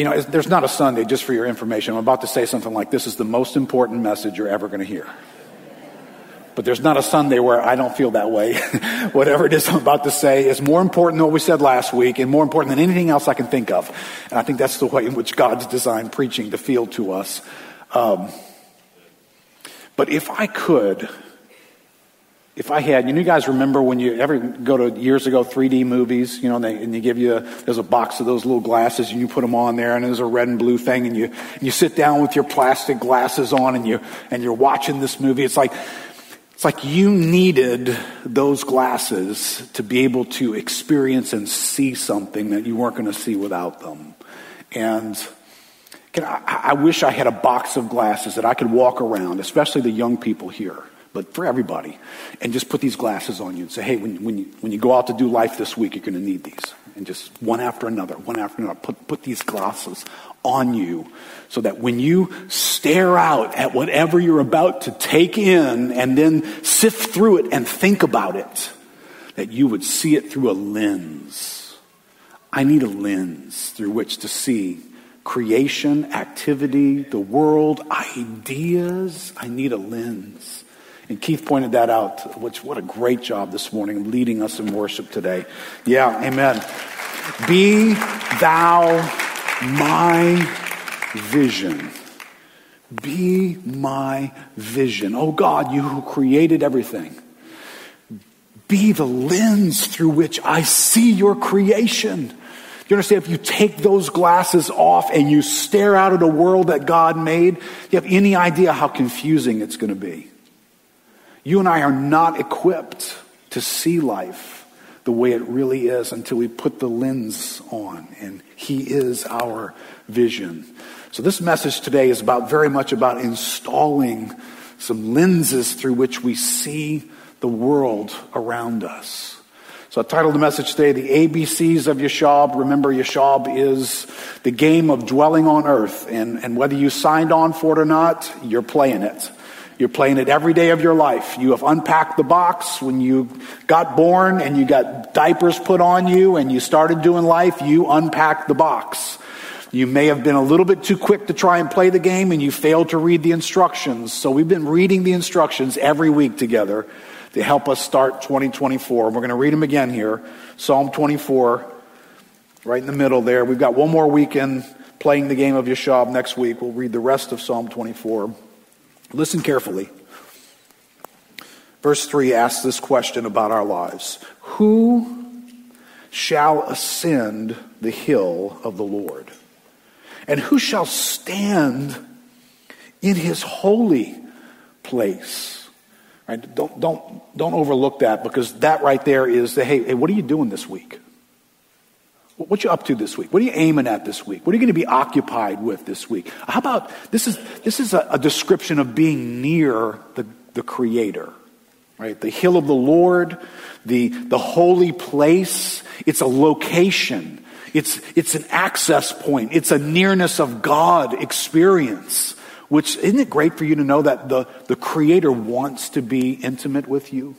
You know, there's not a Sunday, just for your information. I'm about to say something like this is the most important message you're ever going to hear. But there's not a Sunday where I don't feel that way. Whatever it is I'm about to say is more important than what we said last week and more important than anything else I can think of. And I think that's the way in which God's designed preaching to feel to us. Um, but if I could, if I had, you, know, you guys remember when you ever go to years ago 3D movies, you know, and they, and they give you, a, there's a box of those little glasses and you put them on there and there's a red and blue thing and you, and you sit down with your plastic glasses on and you, and you're watching this movie. It's like, it's like you needed those glasses to be able to experience and see something that you weren't going to see without them. And I, I wish I had a box of glasses that I could walk around, especially the young people here but for everybody, and just put these glasses on you and say, hey, when, when, you, when you go out to do life this week, you're going to need these. And just one after another, one after another, put, put these glasses on you so that when you stare out at whatever you're about to take in and then sift through it and think about it, that you would see it through a lens. I need a lens through which to see creation, activity, the world, ideas. I need a lens. And Keith pointed that out, which what a great job this morning leading us in worship today. Yeah, amen. Be thou my vision. Be my vision. Oh God, you who created everything. Be the lens through which I see your creation. You understand? If you take those glasses off and you stare out at a world that God made, you have any idea how confusing it's going to be. You and I are not equipped to see life the way it really is until we put the lens on, and He is our vision. So, this message today is about very much about installing some lenses through which we see the world around us. So I titled the message today, The ABCs of Yashab. Remember, Yashab is the game of dwelling on earth. And, and whether you signed on for it or not, you're playing it. You're playing it every day of your life. You have unpacked the box when you got born and you got diapers put on you and you started doing life. You unpacked the box. You may have been a little bit too quick to try and play the game and you failed to read the instructions. So we've been reading the instructions every week together to help us start 2024. We're going to read them again here. Psalm 24, right in the middle there. We've got one more weekend playing the game of Yashab next week. We'll read the rest of Psalm 24. Listen carefully. Verse 3 asks this question about our lives Who shall ascend the hill of the Lord? And who shall stand in his holy place? Right? Don't, don't, don't overlook that because that right there is the hey, hey, what are you doing this week? What you up to this week? What are you aiming at this week? What are you going to be occupied with this week? How about this is this is a, a description of being near the, the Creator, right? The hill of the Lord, the the holy place. It's a location. It's it's an access point. It's a nearness of God experience. Which isn't it great for you to know that the, the Creator wants to be intimate with you?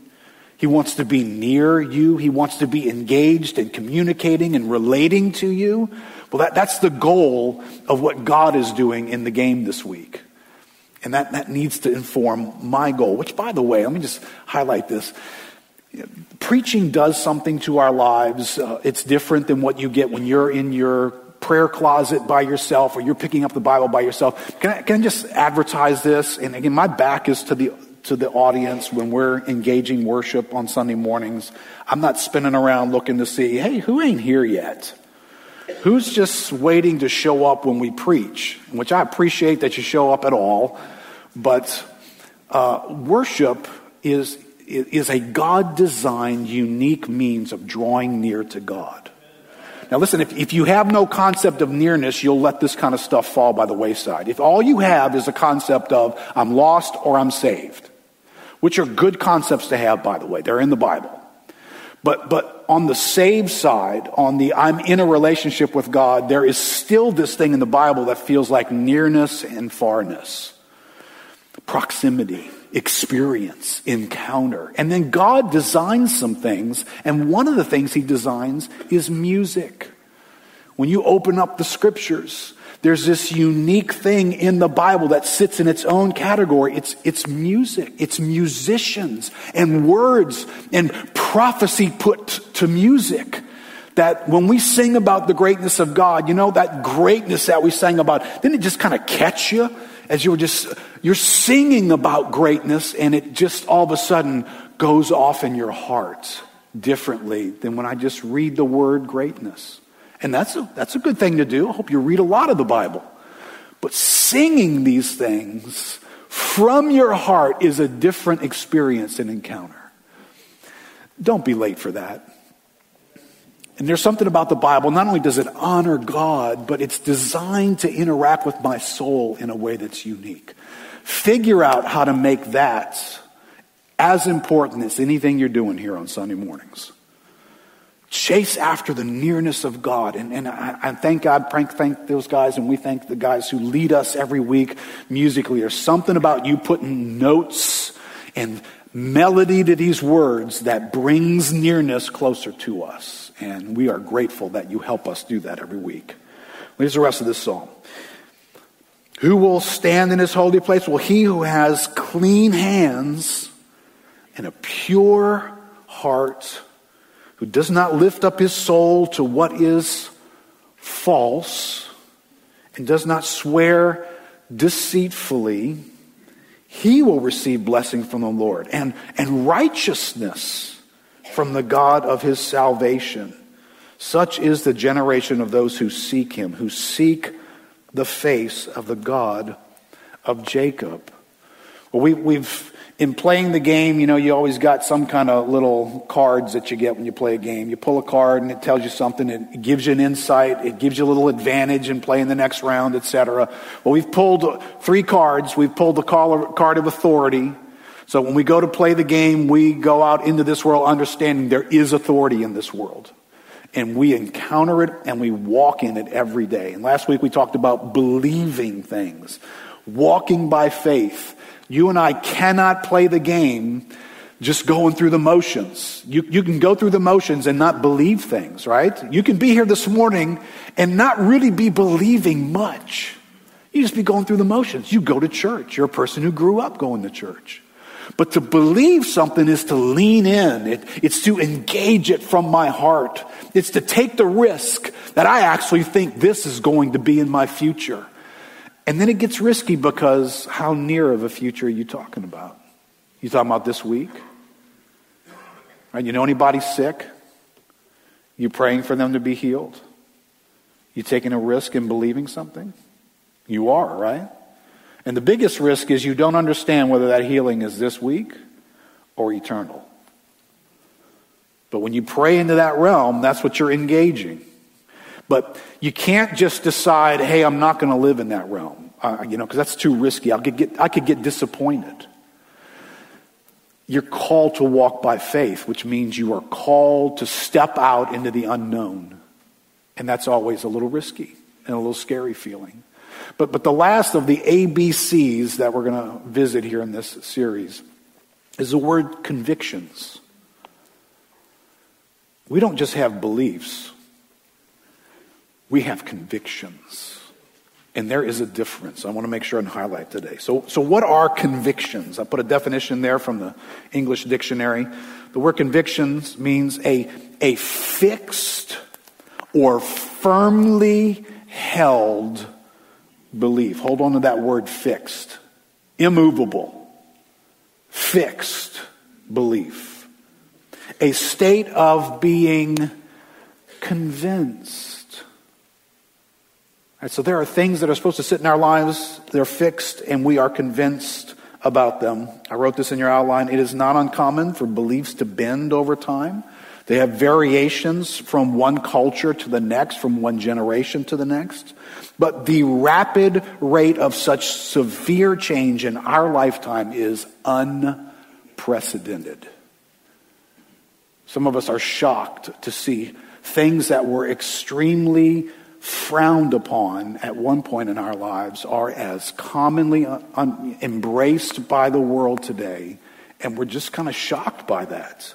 He wants to be near you. He wants to be engaged and communicating and relating to you. Well, that, that's the goal of what God is doing in the game this week. And that, that needs to inform my goal, which, by the way, let me just highlight this. Preaching does something to our lives. Uh, it's different than what you get when you're in your prayer closet by yourself or you're picking up the Bible by yourself. Can I, can I just advertise this? And again, my back is to the to the audience when we're engaging worship on Sunday mornings. I'm not spinning around looking to see, hey, who ain't here yet? Who's just waiting to show up when we preach? Which I appreciate that you show up at all, but uh, worship is, is a God designed, unique means of drawing near to God. Now, listen, if, if you have no concept of nearness, you'll let this kind of stuff fall by the wayside. If all you have is a concept of, I'm lost or I'm saved, which are good concepts to have, by the way. They're in the Bible. But, but on the saved side, on the I'm in a relationship with God, there is still this thing in the Bible that feels like nearness and farness. Proximity, experience, encounter. And then God designs some things, and one of the things he designs is music. When you open up the scriptures, there's this unique thing in the Bible that sits in its own category. It's, it's music, it's musicians and words and prophecy put to music. That when we sing about the greatness of God, you know, that greatness that we sang about, didn't it just kind of catch you as you were just, you're singing about greatness and it just all of a sudden goes off in your heart differently than when I just read the word greatness. And that's a, that's a good thing to do. I hope you read a lot of the Bible. But singing these things from your heart is a different experience and encounter. Don't be late for that. And there's something about the Bible, not only does it honor God, but it's designed to interact with my soul in a way that's unique. Figure out how to make that as important as anything you're doing here on Sunday mornings chase after the nearness of God. And, and I, I, thank God, thank, thank those guys, and we thank the guys who lead us every week musically. There's something about you putting notes and melody to these words that brings nearness closer to us. And we are grateful that you help us do that every week. Here's the rest of this song. Who will stand in his holy place? Well, he who has clean hands and a pure heart who does not lift up his soul to what is false and does not swear deceitfully, he will receive blessing from the Lord and, and righteousness from the God of his salvation. Such is the generation of those who seek him, who seek the face of the God of Jacob. Well, we, we've in playing the game, you know, you always got some kind of little cards that you get when you play a game. You pull a card and it tells you something. It gives you an insight. It gives you a little advantage in playing the next round, etc. Well, we've pulled three cards. We've pulled the card of authority. So when we go to play the game, we go out into this world understanding there is authority in this world. And we encounter it and we walk in it every day. And last week we talked about believing things, walking by faith you and I cannot play the game just going through the motions. You, you can go through the motions and not believe things, right? You can be here this morning and not really be believing much. You just be going through the motions. You go to church. You're a person who grew up going to church. But to believe something is to lean in. It, it's to engage it from my heart. It's to take the risk that I actually think this is going to be in my future. And then it gets risky because how near of a future are you talking about? You talking about this week? Right? You know anybody sick? You praying for them to be healed? You taking a risk in believing something? You are, right? And the biggest risk is you don't understand whether that healing is this week or eternal. But when you pray into that realm, that's what you're engaging. But you can't just decide, hey, I'm not going to live in that realm, uh, you know, because that's too risky. I'll get, get, I could get disappointed. You're called to walk by faith, which means you are called to step out into the unknown. And that's always a little risky and a little scary feeling. But, but the last of the ABCs that we're going to visit here in this series is the word convictions. We don't just have beliefs, we have convictions. And there is a difference. I want to make sure and highlight today. So, so what are convictions? I put a definition there from the English dictionary. The word convictions means a, a fixed or firmly held belief. Hold on to that word fixed. Immovable. Fixed belief. A state of being convinced. Right, so there are things that are supposed to sit in our lives, they're fixed, and we are convinced about them. I wrote this in your outline. It is not uncommon for beliefs to bend over time. They have variations from one culture to the next, from one generation to the next. But the rapid rate of such severe change in our lifetime is unprecedented. Some of us are shocked to see things that were extremely frowned upon at one point in our lives are as commonly un- embraced by the world today. And we're just kind of shocked by that.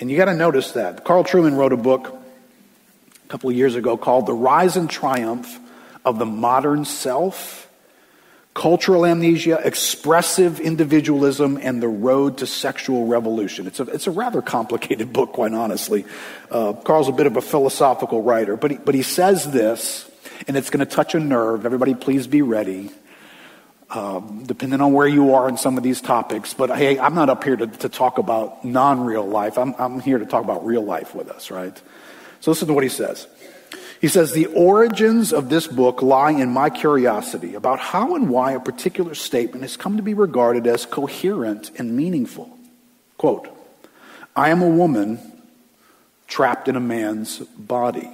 And you got to notice that. Carl Trueman wrote a book a couple of years ago called The Rise and Triumph of the Modern Self Cultural Amnesia, Expressive Individualism, and the Road to Sexual Revolution. It's a, it's a rather complicated book, quite honestly. Uh, Carl's a bit of a philosophical writer, but he, but he says this, and it's going to touch a nerve. Everybody, please be ready. Um, depending on where you are in some of these topics. But hey, I'm not up here to, to talk about non real life. I'm, I'm here to talk about real life with us, right? So listen to what he says. He says, The origins of this book lie in my curiosity about how and why a particular statement has come to be regarded as coherent and meaningful. Quote, I am a woman trapped in a man's body.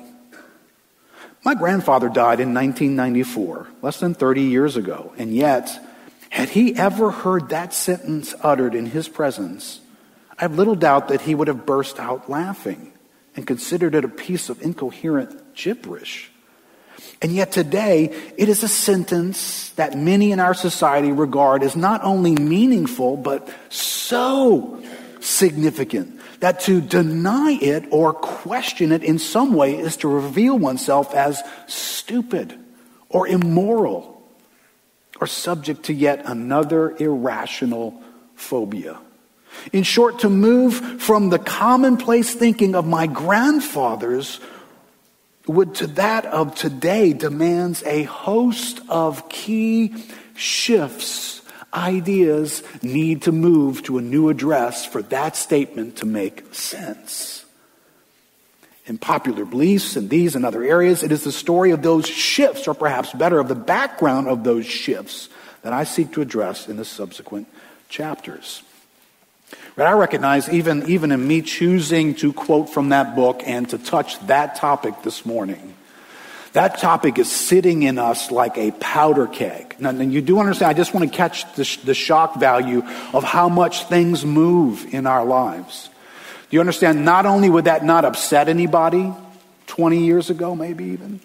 My grandfather died in 1994, less than 30 years ago, and yet, had he ever heard that sentence uttered in his presence, I have little doubt that he would have burst out laughing and considered it a piece of incoherent gibberish. And yet today, it is a sentence that many in our society regard as not only meaningful, but so significant that to deny it or question it in some way is to reveal oneself as stupid or immoral or subject to yet another irrational phobia. In short, to move from the commonplace thinking of my grandfathers would to that of today demands a host of key shifts. Ideas need to move to a new address for that statement to make sense. In popular beliefs in these and other areas, it is the story of those shifts, or perhaps better, of the background of those shifts, that I seek to address in the subsequent chapters. But I recognize, even, even in me choosing to quote from that book and to touch that topic this morning, that topic is sitting in us like a powder keg. Now, and you do understand, I just want to catch the, the shock value of how much things move in our lives. Do you understand? Not only would that not upset anybody 20 years ago, maybe even,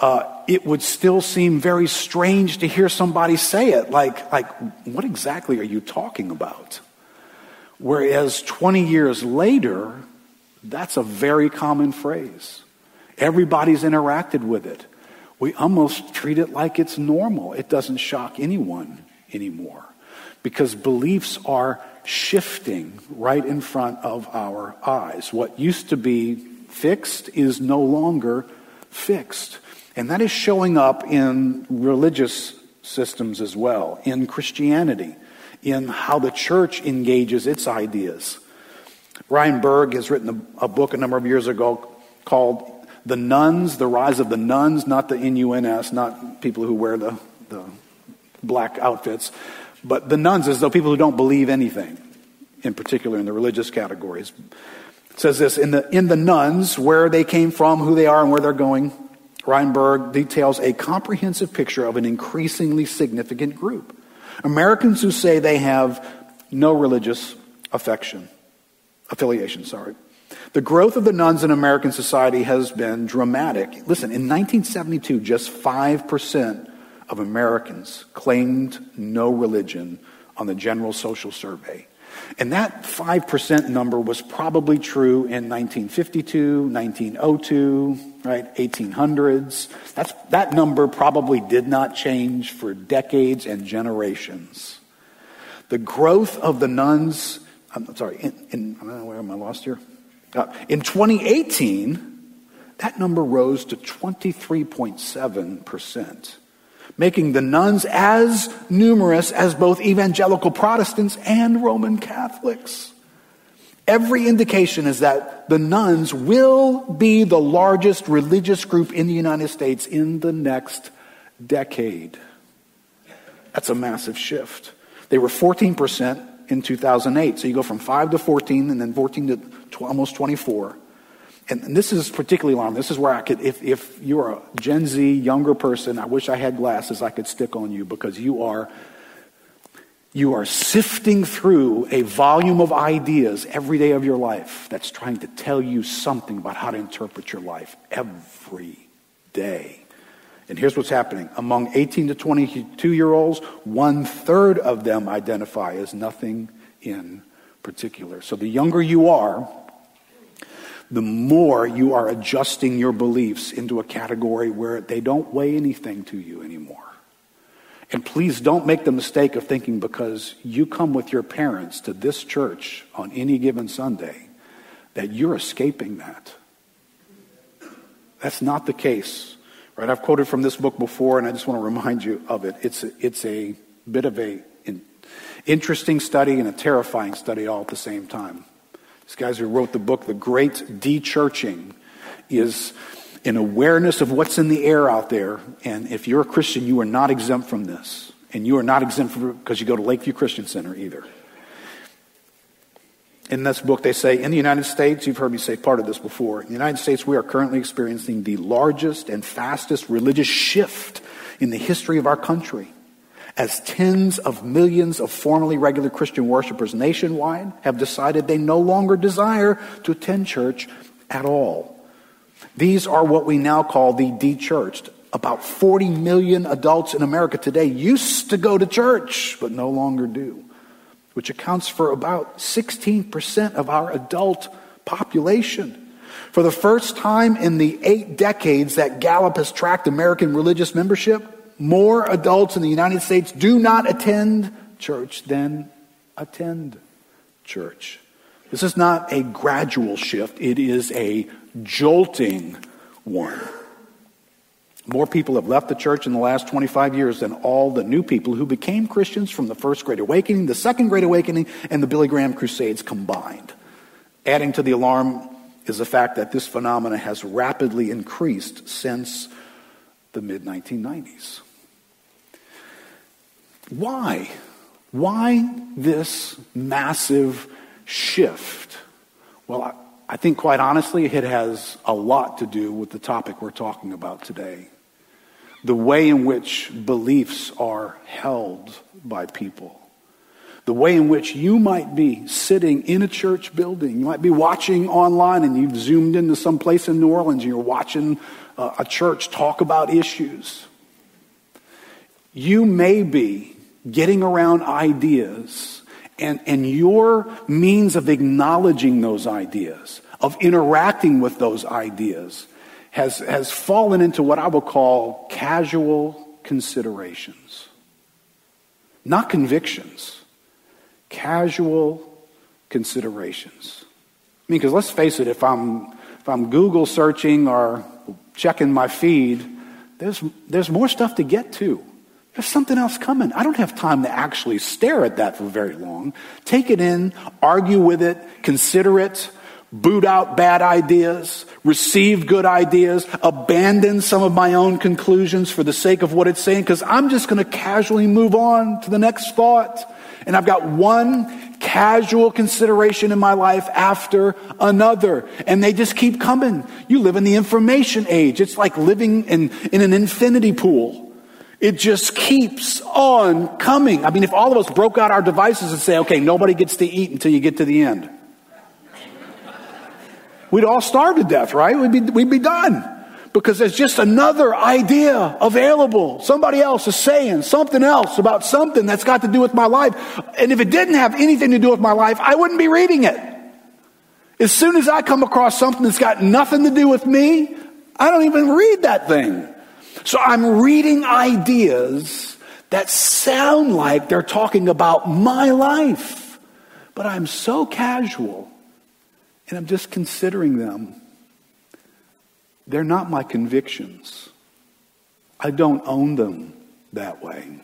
uh, it would still seem very strange to hear somebody say it. Like, like, what exactly are you talking about? Whereas 20 years later, that's a very common phrase. Everybody's interacted with it. We almost treat it like it's normal. It doesn't shock anyone anymore because beliefs are shifting right in front of our eyes. What used to be fixed is no longer fixed. And that is showing up in religious systems as well, in Christianity in how the church engages its ideas. Ryan Burge has written a, a book a number of years ago called The Nones, The Rise of the Nones, not the N-U-N-S, not people who wear the, the black outfits, but the nones as though people who don't believe anything, in particular in the religious categories. It says this, in the, in the nones, where they came from, who they are, and where they're going, Ryan Burge details a comprehensive picture of an increasingly significant group. Americans who say they have no religious affection, affiliation, sorry. The growth of the nones in American society has been dramatic. Listen, in 1972, just 5% of Americans claimed no religion on the General Social Survey. And that 5% number was probably true in 1952, 1902, right, 1800s. That's, that number probably did not change for decades and generations. The growth of the nones, I'm sorry, in, in where am I lost here? Uh, in 2018, that number rose to 23.7% making the nones as numerous as both evangelical Protestants and Roman Catholics. Every indication is that the nones will be the largest religious group in the United States in the next decade. That's a massive shift. They were 14% in 2008. So you go from 5 to 14 and then 14 to tw- almost 24 and this is particularly alarming. This is where I could, if, if you're a Gen Z younger person, I wish I had glasses I could stick on you because you are, you are sifting through a volume of ideas every day of your life that's trying to tell you something about how to interpret your life every day. And here's what's happening. Among 18 to 22 year olds, one third of them identify as nothing in particular. So the younger you are, the more you are adjusting your beliefs into a category where they don't weigh anything to you anymore. And please don't make the mistake of thinking because you come with your parents to this church on any given Sunday that you're escaping that. That's not the case. Right? I've quoted from this book before and I just want to remind you of it. It's a, it's a bit of a interesting study and a terrifying study all at the same time. These guys who wrote the book, The Great De-Churching, is an awareness of what's in the air out there. And if you're a Christian, you are not exempt from this. And you are not exempt from because you go to Lakeview Christian Center either. In this book, they say in the United States, you've heard me say part of this before. In the United States, we are currently experiencing the largest and fastest religious shift in the history of our country as tens of millions of formerly regular Christian worshipers nationwide have decided they no longer desire to attend church at all. These are what we now call the de-churched. About 40 million adults in America today used to go to church, but no longer do, which accounts for about 16% of our adult population. For the first time in the eight decades that Gallup has tracked American religious membership, more adults in the United States do not attend church than attend church. This is not a gradual shift, it is a jolting one. More people have left the church in the last 25 years than all the new people who became Christians from the First Great Awakening, the Second Great Awakening, and the Billy Graham Crusades combined. Adding to the alarm is the fact that this phenomenon has rapidly increased since the mid 1990s. Why? Why this massive shift? Well, I, I think quite honestly, it has a lot to do with the topic we're talking about today. The way in which beliefs are held by people. The way in which you might be sitting in a church building. You might be watching online and you've zoomed into some place in New Orleans and you're watching uh, a church talk about issues. You may be getting around ideas and, and your means of acknowledging those ideas, of interacting with those ideas, has, has fallen into what I would call casual considerations. Not convictions, casual considerations. I mean, because let's face it, if I'm, if I'm Google searching or checking my feed, there's, there's more stuff to get to. There's something else coming. I don't have time to actually stare at that for very long. Take it in, argue with it, consider it, boot out bad ideas, receive good ideas, abandon some of my own conclusions for the sake of what it's saying, because I'm just going to casually move on to the next thought. And I've got one casual consideration in my life after another. And they just keep coming. You live in the information age. It's like living in, in an infinity pool. It just keeps on coming. I mean, if all of us broke out our devices and say, okay, nobody gets to eat until you get to the end, we'd all starve to death, right? We'd be, we'd be done. Because there's just another idea available. Somebody else is saying something else about something that's got to do with my life. And if it didn't have anything to do with my life, I wouldn't be reading it. As soon as I come across something that's got nothing to do with me, I don't even read that thing. So I'm reading ideas that sound like they're talking about my life, but I'm so casual and I'm just considering them. They're not my convictions. I don't own them that way.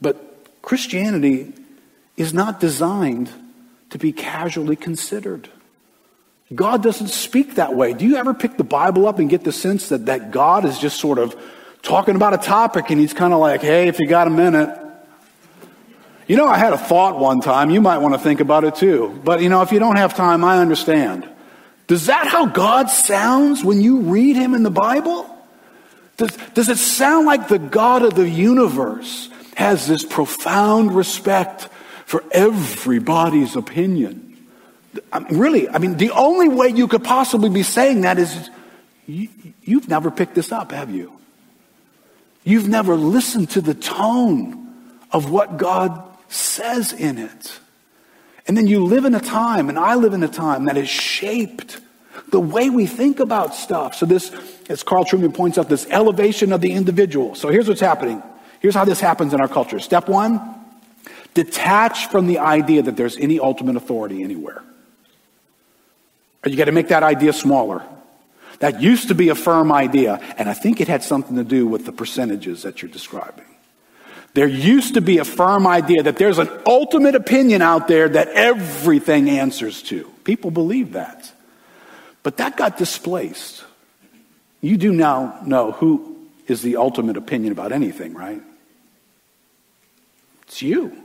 But Christianity is not designed to be casually considered. God doesn't speak that way. Do you ever pick the Bible up and get the sense that, that God is just sort of talking about a topic and he's kind of like, hey, if you got a minute. You know, I had a thought one time. You might want to think about it too. But, you know, if you don't have time, I understand. Does that how God sounds when you read him in the Bible? Does, does it sound like the God of the universe has this profound respect for everybody's opinion? I mean, really, I mean, the only way you could possibly be saying that is you, you've never picked this up, have you? You've never listened to the tone of what God says in it. And then you live in a time, and I live in a time that is shaped the way we think about stuff. So, this, as Carl Trueman points out, this elevation of the individual. So, here's what's happening. Here's how this happens in our culture. Step one detach from the idea that there's any ultimate authority anywhere. You got to make that idea smaller. That used to be a firm idea, and I think it had something to do with the percentages that you're describing. There used to be a firm idea that there's an ultimate opinion out there that everything answers to. People believe that. But that got displaced. You do now know who is the ultimate opinion about anything, right? It's you.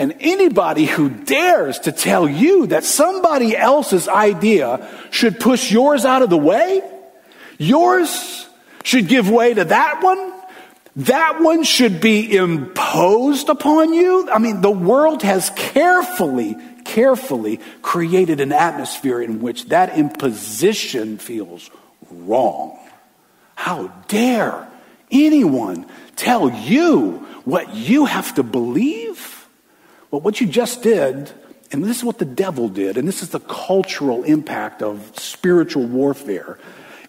And anybody who dares to tell you that somebody else's idea should push yours out of the way, yours should give way to that one, that one should be imposed upon you. I mean, the world has carefully, carefully created an atmosphere in which that imposition feels wrong. How dare anyone tell you what you have to believe? Well, what you just did, and this is what the devil did, and this is the cultural impact of spiritual warfare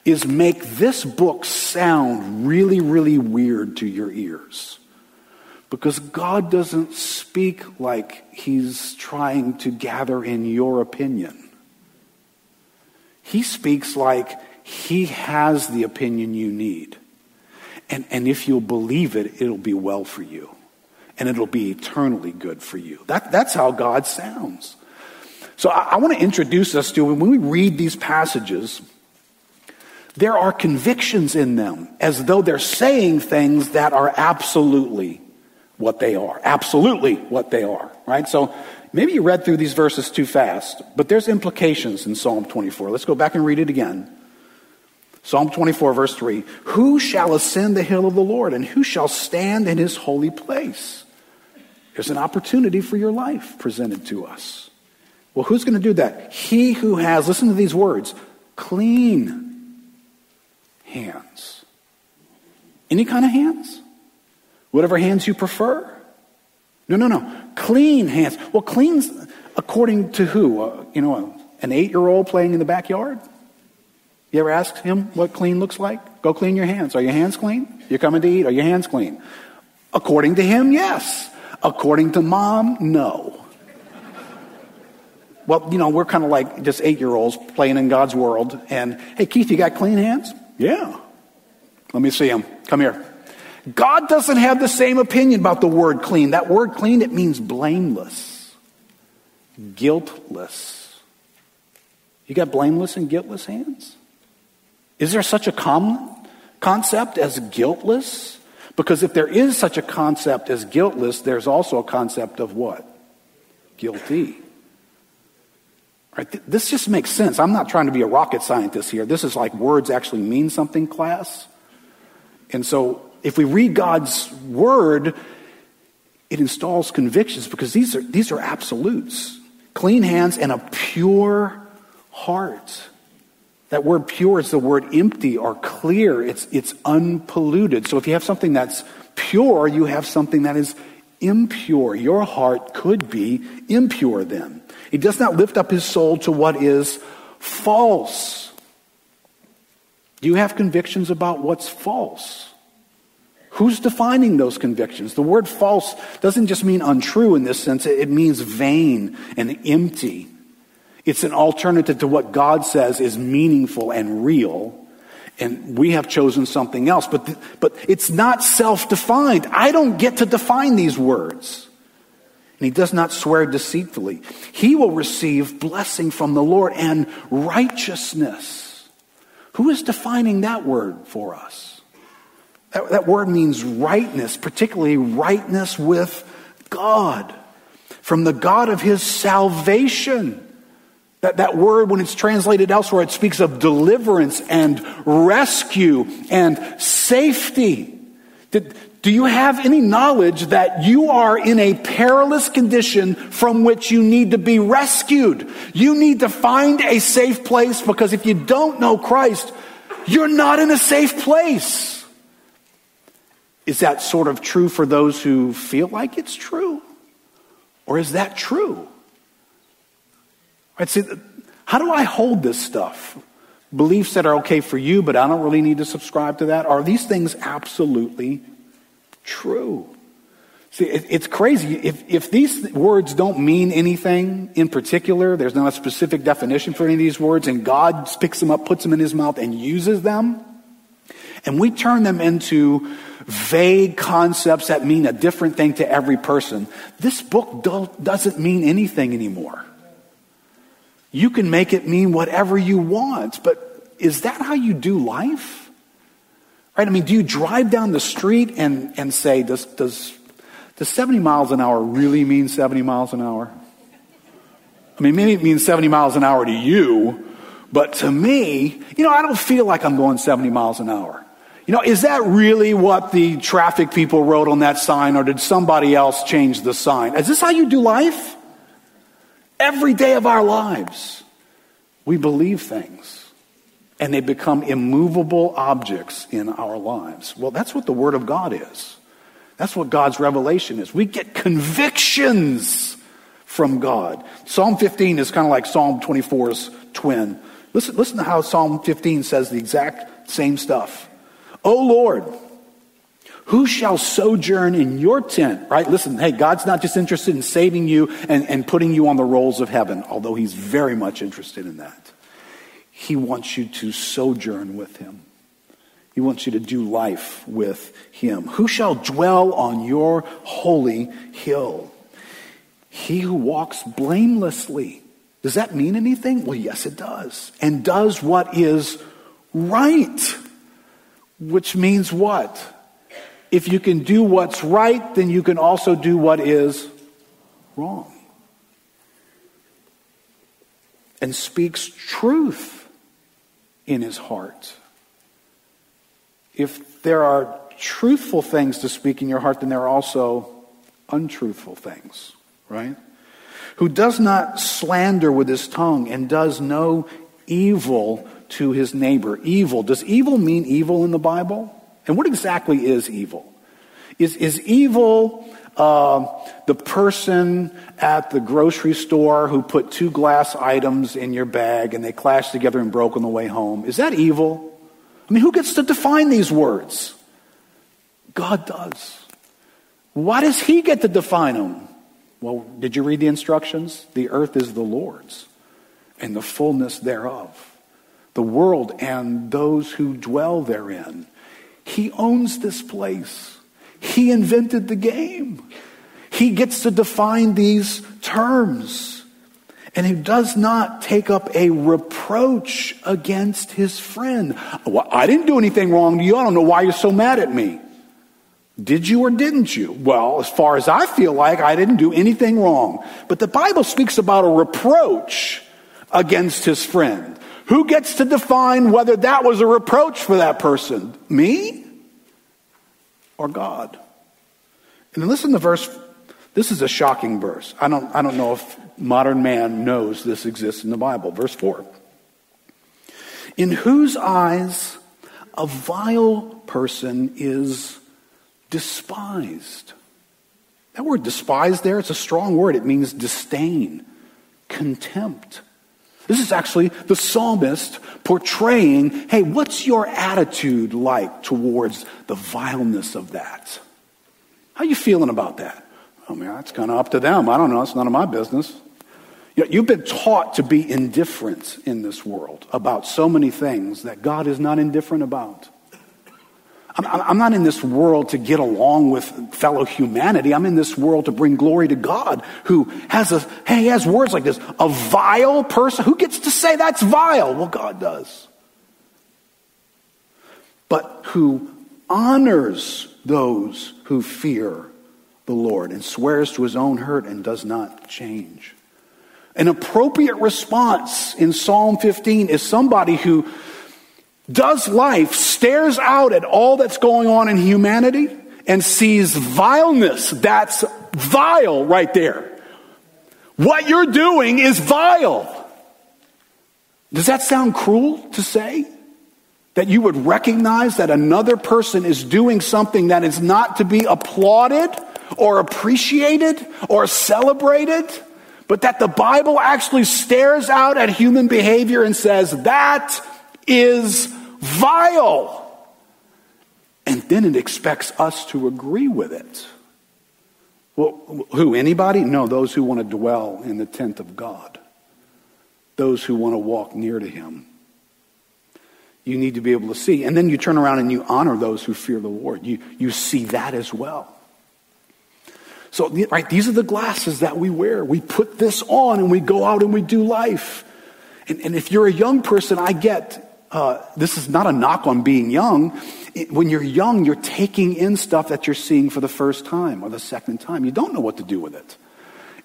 is make this book sound really, really weird to your ears. Because God doesn't speak like He's trying to gather in your opinion. He speaks like He has the opinion you need. And, and if you'll believe it, it'll be well for you. And it'll be eternally good for you. That, that's how God sounds. So I, I want to introduce us to, when we read these passages, there are convictions in them as though they're saying things that are absolutely what they are. Absolutely what they are, right? So maybe you read through these verses too fast, but there's implications in Psalm 24. Let's go back and read it again. Psalm 24, verse 3 Who shall ascend the hill of the Lord, and who shall stand in his holy place? There's an opportunity for your life presented to us. Well, who's going to do that? He who has, listen to these words, clean hands. Any kind of hands? Whatever hands you prefer? No, no, no. Clean hands. Well, clean's according to who? Uh, you know, an eight year old playing in the backyard? You ever ask him what clean looks like? Go clean your hands. Are your hands clean? You're coming to eat. Are your hands clean? According to him, yes. According to mom, no. Well, you know, we're kind of like just eight year olds playing in God's world. And, hey, Keith, you got clean hands? Yeah. Let me see them. Come here. God doesn't have the same opinion about the word clean. That word clean, it means blameless, guiltless. You got blameless and guiltless hands? Is there such a common concept as guiltless? Because if there is such a concept as guiltless, there's also a concept of what? Guilty. Right? This just makes sense. I'm not trying to be a rocket scientist here. This is like words actually mean something, class. And so if we read God's word, it installs convictions because these are, these are absolutes. Clean hands and a pure heart. That word pure is the word empty or clear. It's, it's unpolluted. So if you have something that's pure, you have something that is impure. Your heart could be impure then. He does not lift up his soul to what is false. Do you have convictions about what's false? Who's defining those convictions? The word false doesn't just mean untrue in this sense, it means vain and empty. It's an alternative to what God says is meaningful and real. And we have chosen something else, but, but it's not self defined. I don't get to define these words and he does not swear deceitfully. He will receive blessing from the Lord and righteousness. Who is defining that word for us? That, that word means rightness, particularly rightness with God, from the God of his salvation. That, that word, when it's translated elsewhere, it speaks of deliverance and rescue and safety. Did, do you have any knowledge that you are in a perilous condition from which you need to be rescued? You need to find a safe place because if you don't know Christ, you're not in a safe place. Is that sort of true for those who feel like it's true? Or is that true? Right, see, how do I hold this stuff? Beliefs that are okay for you, but I don't really need to subscribe to that? Are these things absolutely true? See, it's crazy. If, if these words don't mean anything in particular, there's not a specific definition for any of these words, and God picks them up, puts them in his mouth, and uses them, and we turn them into vague concepts that mean a different thing to every person, this book do- doesn't mean anything anymore. You can make it mean whatever you want, but is that how you do life? Right? I mean, do you drive down the street and, and say, does, does does 70 miles an hour really mean 70 miles an hour? I mean, maybe it means 70 miles an hour to you, but to me, you know, I don't feel like I'm going 70 miles an hour. You know, is that really what the traffic people wrote on that sign, or did somebody else change the sign? Is this how you do life? Every day of our lives, we believe things, and they become immovable objects in our lives. Well, that's what the Word of God is. That's what God's revelation is. We get convictions from God. Psalm 15 is kind of like Psalm 24's twin. Listen, listen to how Psalm 15 says the exact same stuff. Oh Lord, who shall sojourn in your tent? Right? Listen, hey, God's not just interested in saving you and, and putting you on the rolls of heaven, although He's very much interested in that. He wants you to sojourn with Him. He wants you to do life with him. Who shall dwell on your holy hill? He who walks blamelessly. Does that mean anything? Well, yes, it does. And does what is right. Which means what? If you can do what's right, then you can also do what is wrong. And speaks truth in his heart. If there are truthful things to speak in your heart, then there are also untruthful things, right? Who does not slander with his tongue and does no evil to his neighbor. Evil. Does evil mean evil in the Bible? And what exactly is evil? Is, is evil uh, the person at the grocery store who put two glass items in your bag and they clashed together and broke on the way home? Is that evil? I mean, who gets to define these words? God does. Why does He get to define them? Well, did you read the instructions? The earth is the Lord's and the fullness thereof, the world and those who dwell therein. He owns this place. He invented the game. He gets to define these terms and he does not take up a reproach against his friend. Well, I didn't do anything wrong to you. I don't know why you're so mad at me. Did you or didn't you? Well, as far as I feel like, I didn't do anything wrong. But the Bible speaks about a reproach against his friend. Who gets to define whether that was a reproach for that person? Me or God? And listen to verse. This is a shocking verse. I don't, I don't know if modern man knows this exists in the Bible. Verse 4. In whose eyes a vile person is despised. That word despised there, it's a strong word. It means disdain, contempt. This is actually the psalmist portraying hey, what's your attitude like towards the vileness of that? How are you feeling about that? Oh, I mean, that's kind of up to them. I don't know. It's none of my business. You know, you've been taught to be indifferent in this world about so many things that God is not indifferent about. I'm, not in this world to get along with fellow humanity. I'm in this world to bring glory to God who has a, hey, he has words like this. A vile person. Who gets to say that's vile? Well, God does. But who honors those who fear the Lord and swears to his own hurt and does not change. An appropriate response in Psalm 15 is somebody who does life, stares out at all that's going on in humanity, and sees vileness. That's vile right there. What you're doing is vile. Does that sound cruel to say? That you would recognize that another person is doing something that is not to be applauded or appreciated or celebrated, but that the Bible actually stares out at human behavior and says, that is vile. And then it expects us to agree with it. Well, who? Anybody? No, those who want to dwell in the tent of God, those who want to walk near to Him. You need to be able to see. And then you turn around and you honor those who fear the Lord. You, you see that as well. So, right, these are the glasses that we wear. We put this on and we go out and we do life. And, and if you're a young person, I get uh, this is not a knock on being young. It, when you're young, you're taking in stuff that you're seeing for the first time or the second time. You don't know what to do with it.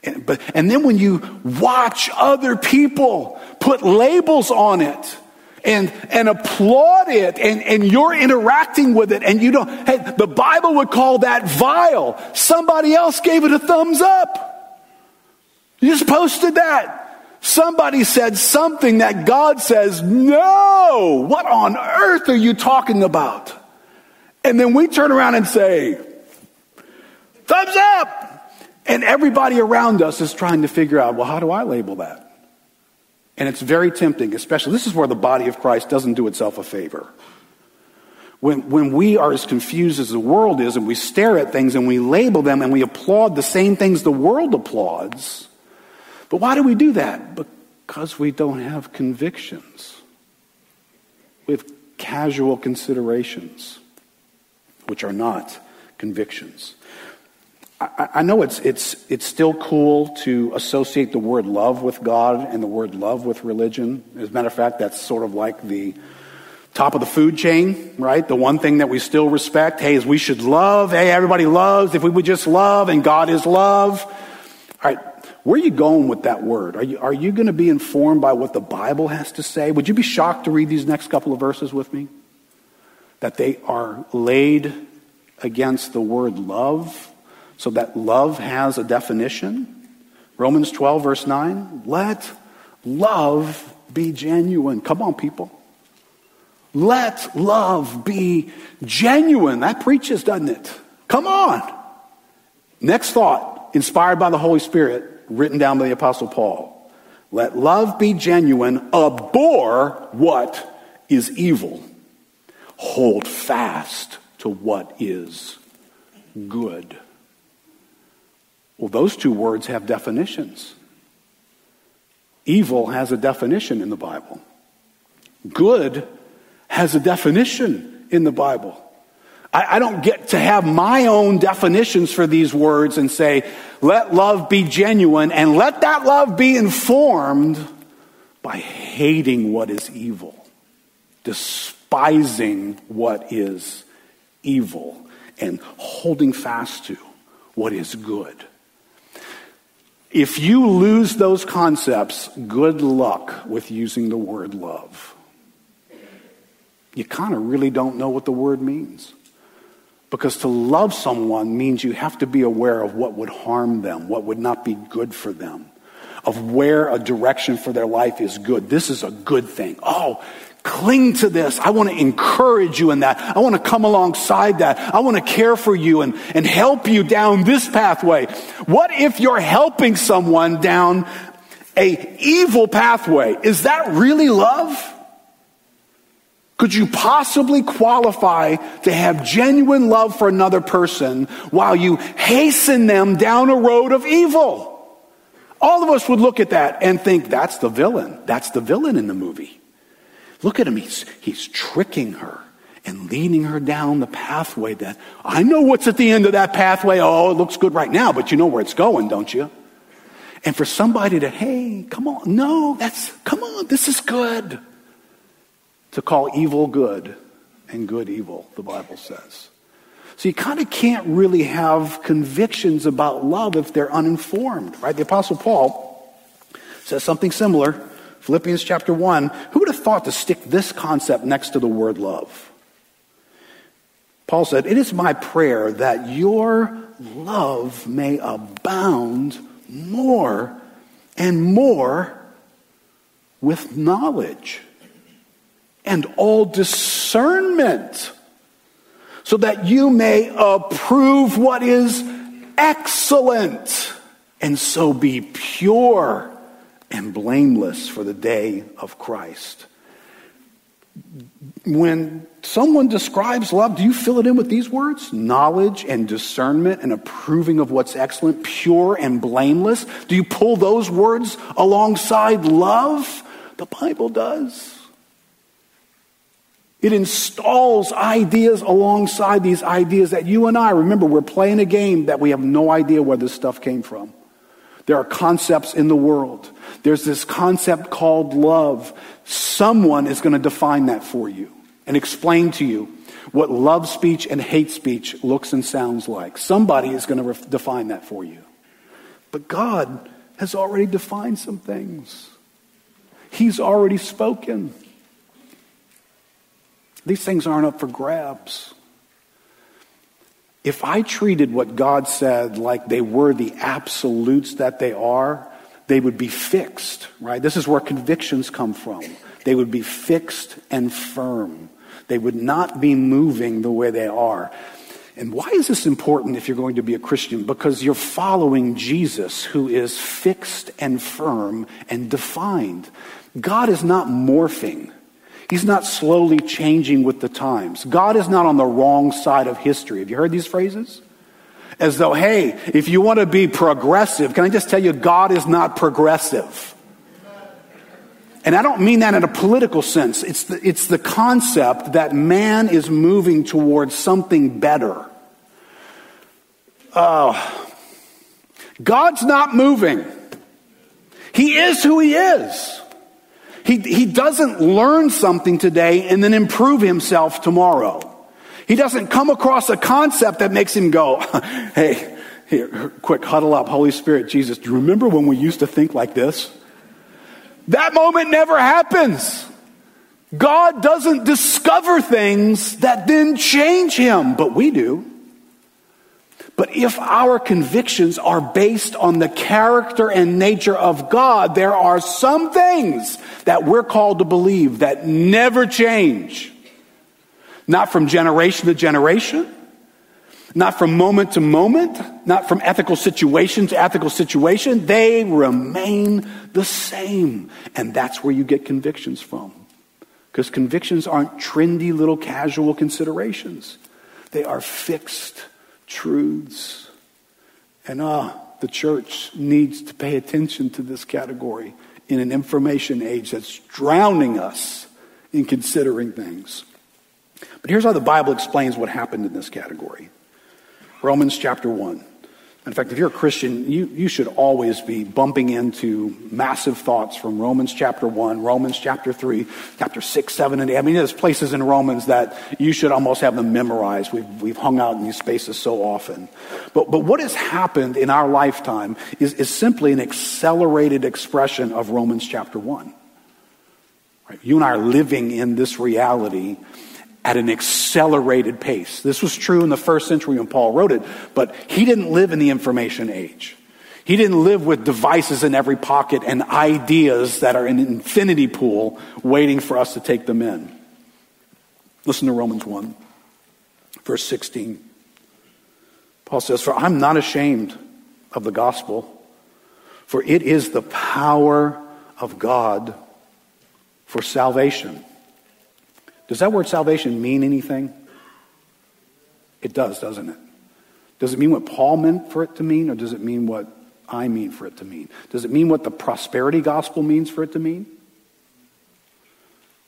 And, but, and then when you watch other people put labels on it, and, and applaud it and, and you're interacting with it and you don't, hey, the Bible would call that vile. Somebody else gave it a thumbs up. You just posted that. Somebody said something that God says, no, what on earth are you talking about? And then we turn around and say, thumbs up. And everybody around us is trying to figure out, well, how do I label that? And it's very tempting, especially, this is where the body of Christ doesn't do itself a favor. When, when we are as confused as the world is and we stare at things and we label them and we applaud the same things the world applauds, but why do we do that? Because we don't have convictions. We have casual considerations, which are not convictions. I, I know it's, it's, it's still cool to associate the word love with God and the word love with religion. As a matter of fact, that's sort of like the top of the food chain, right? The one thing that we still respect, hey, is we should love. Hey, everybody loves. If we would just love and God is love. All right, where are you going with that word? Are you, are you going to be informed by what the Bible has to say? Would you be shocked to read these next couple of verses with me? That they are laid against the word love, so that love has a definition. Romans 12, verse 9. Let love be genuine. Come on, people. Let love be genuine. That preaches, doesn't it? Come on. Next thought, inspired by the Holy Spirit written down by the Apostle Paul. Let love be genuine, abhor what is evil, hold fast to what is good. Well, those two words have definitions. Evil has a definition in the Bible. Good has a definition in the Bible. I, I, don't get to have my own definitions for these words and say, let love be genuine and let that love be informed by hating what is evil, despising what is evil, and holding fast to what is good. If you lose those concepts, good luck with using the word love. You kind of really don't know what the word means. Because to love someone means you have to be aware of what would harm them, what would not be good for them, of where a direction for their life is good. This is a good thing. Oh, cling to this. I want to encourage you in that. I want to come alongside that. I want to care for you and, and help you down this pathway. What if you're helping someone down a evil pathway? Is that really love? Could you possibly qualify to have genuine love for another person while you hasten them down a road of evil? All of us would look at that and think, that's the villain. That's the villain in the movie. Look at him. He's, he's tricking her and leading her down the pathway that I know what's at the end of that pathway. Oh, it looks good right now, but you know where it's going, don't you? And for somebody to, hey, come on, no, that's, come on, this is good to call evil good and good evil, the Bible says. So you kind of can't really have convictions about love if they're uninformed, right? The Apostle Paul says something similar. Philippians chapter 1. Who would have thought to stick this concept next to the word love? Paul said, It is my prayer that your love may abound more and more with knowledge and all discernment, so that you may approve what is excellent, and so be pure and blameless for the day of Christ. When someone describes love, do you fill it in with these words? Knowledge and discernment and approving of what's excellent, pure and blameless. Do you pull those words alongside love? The Bible does. It installs ideas alongside these ideas that you and I, remember, we're playing a game that we have no idea where this stuff came from. There are concepts in the world. There's this concept called love. Someone is going to define that for you and explain to you what love speech and hate speech looks and sounds like. Somebody is going to re- define that for you. But God has already defined some things, He's already spoken. These things aren't up for grabs. If I treated what God said like they were the absolutes that they are, they would be fixed, right? This is where convictions come from. They would be fixed and firm. They would not be moving the way they are. And why is this important if you're going to be a Christian? Because you're following Jesus, who is fixed and firm and defined. God is not morphing. He's not slowly changing with the times. God is not on the wrong side of history. Have you heard these phrases? As though, hey, if you want to be progressive, can I just tell you, God is not progressive. And I don't mean that in a political sense. It's the, it's the concept that man is moving towards something better. Oh, God's not moving. He is who he is. He, he doesn't learn something today and then improve himself tomorrow. He doesn't come across a concept that makes him go, hey, here, quick, huddle up, Holy Spirit, Jesus, do you remember when we used to think like this? That moment never happens. God doesn't discover things that then change him, but we do. But if our convictions are based on the character and nature of God, there are some things that we're called to believe that never change. Not from generation to generation, not from moment to moment, not from ethical situation to ethical situation. They remain the same. And that's where you get convictions from. Because convictions aren't trendy little casual considerations, they are fixed truths. And ah, the church needs to pay attention to this category in an information age that's drowning us in considering things. But here's how the Bible explains what happened in this category Romans chapter 1. In fact, if you're a Christian, you, you should always be bumping into massive thoughts from Romans chapter 1, Romans chapter 3, chapter 6, 7, and 8. I mean, there's places in Romans that you should almost have them memorized. We've, we've hung out in these spaces so often. But, but what has happened in our lifetime is, is simply an accelerated expression of Romans chapter 1. Right? You and I are living in this reality at an accelerated pace. This was true in the first century when Paul wrote it, but he didn't live in the information age. He didn't live with devices in every pocket and ideas that are in an infinity pool waiting for us to take them in. Listen to Romans 1, verse 16. Paul says, For I'm not ashamed of the gospel, for it is the power of God for salvation does that word salvation mean anything? It does, doesn't it? Does it mean what Paul meant for it to mean, or does it mean what I mean for it to mean? Does it mean what the prosperity gospel means for it to mean?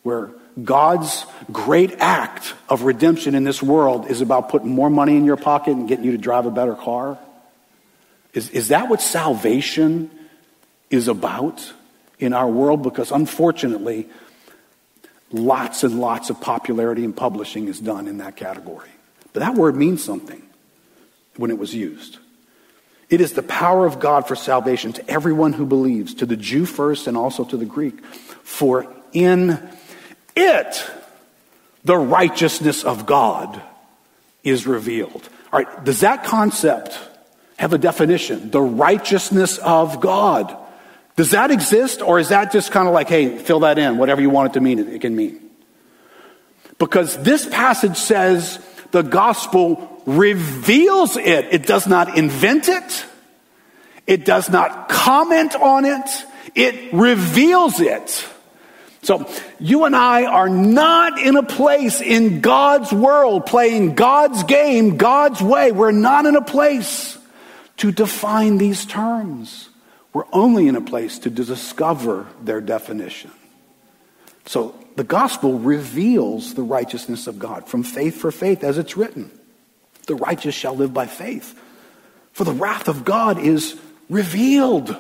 Where God's great act of redemption in this world is about putting more money in your pocket and getting you to drive a better car? Is, is that what salvation is about in our world? Because unfortunately, lots and lots of popularity in publishing is done in that category. But that word means something when it was used. It is the power of God for salvation to everyone who believes, to the Jew first and also to the Greek. For in it, the righteousness of God is revealed. All right, does that concept have a definition? The righteousness of God. Does that exist, or is that just kind of like, hey, fill that in, whatever you want it to mean, it can mean? Because this passage says the gospel reveals it. It does not invent it. It does not comment on it. It reveals it. So you and I are not in a place in God's world playing God's game God's way. We're not in a place to define these terms. We're only in a place to discover their definition. So the gospel reveals the righteousness of God from faith for faith, as it's written. The righteous shall live by faith. For the wrath of God is revealed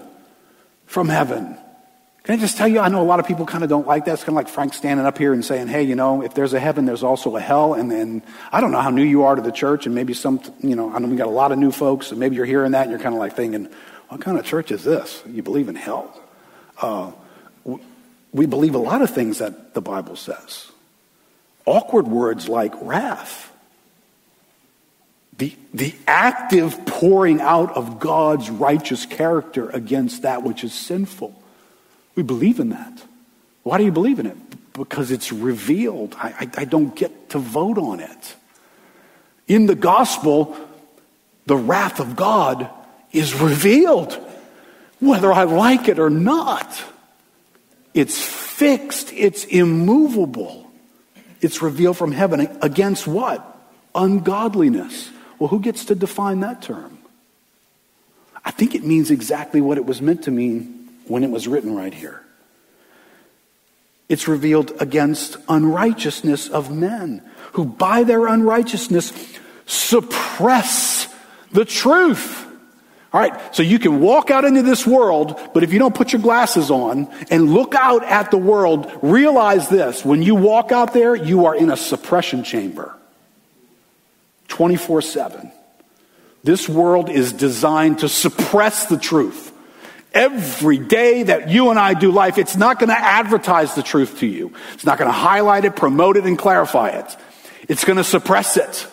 from heaven. Can I just tell you, I know a lot of people kind of don't like that. It's kind of like Frank standing up here and saying, hey, you know, if there's a heaven, there's also a hell. And then I don't know how new you are to the church, and maybe some, you know, I know we got a lot of new folks, and maybe you're hearing that and you're kind of like thinking, what kind of church is this? You believe in hell? Uh, we believe a lot of things that the Bible says. Awkward words like wrath. The, the active pouring out of God's righteous character against that which is sinful. We believe in that. Why do you believe in it? Because it's revealed. I, I, I don't get to vote on it. In the gospel, the wrath of God is revealed, whether I like it or not. It's fixed, it's immovable. It's revealed from heaven against what? Ungodliness. Well, who gets to define that term? I think it means exactly what it was meant to mean when it was written right here. It's revealed against unrighteousness of men who, by their unrighteousness, suppress the truth. All right, so you can walk out into this world, but if you don't put your glasses on and look out at the world, realize this. When you walk out there, you are in a suppression chamber 24 7. This world is designed to suppress the truth. Every day that you and I do life, it's not going to advertise the truth to you. It's not going to highlight it, promote it, and clarify it. It's going to suppress it.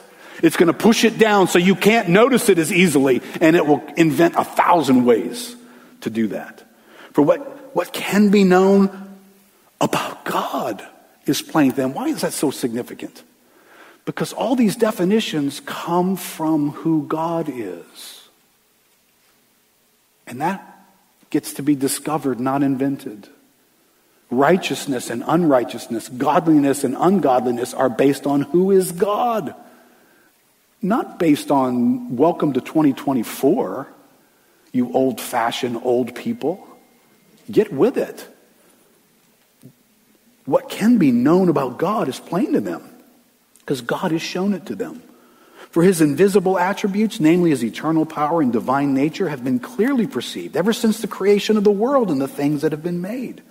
It's going to push it down so you can't notice it as easily, and it will invent a thousand ways to do that. For what, what can be known about God is plain to them. Why is that so significant? Because all these definitions come from who God is. And that gets to be discovered, not invented. Righteousness and unrighteousness, godliness and ungodliness are based on who is God not based on welcome to 2024, you old fashioned old people. Get with it. What can be known about God is plain to them because God has shown it to them. For his invisible attributes, namely his eternal power and divine nature, have been clearly perceived ever since the creation of the world and the things that have been made.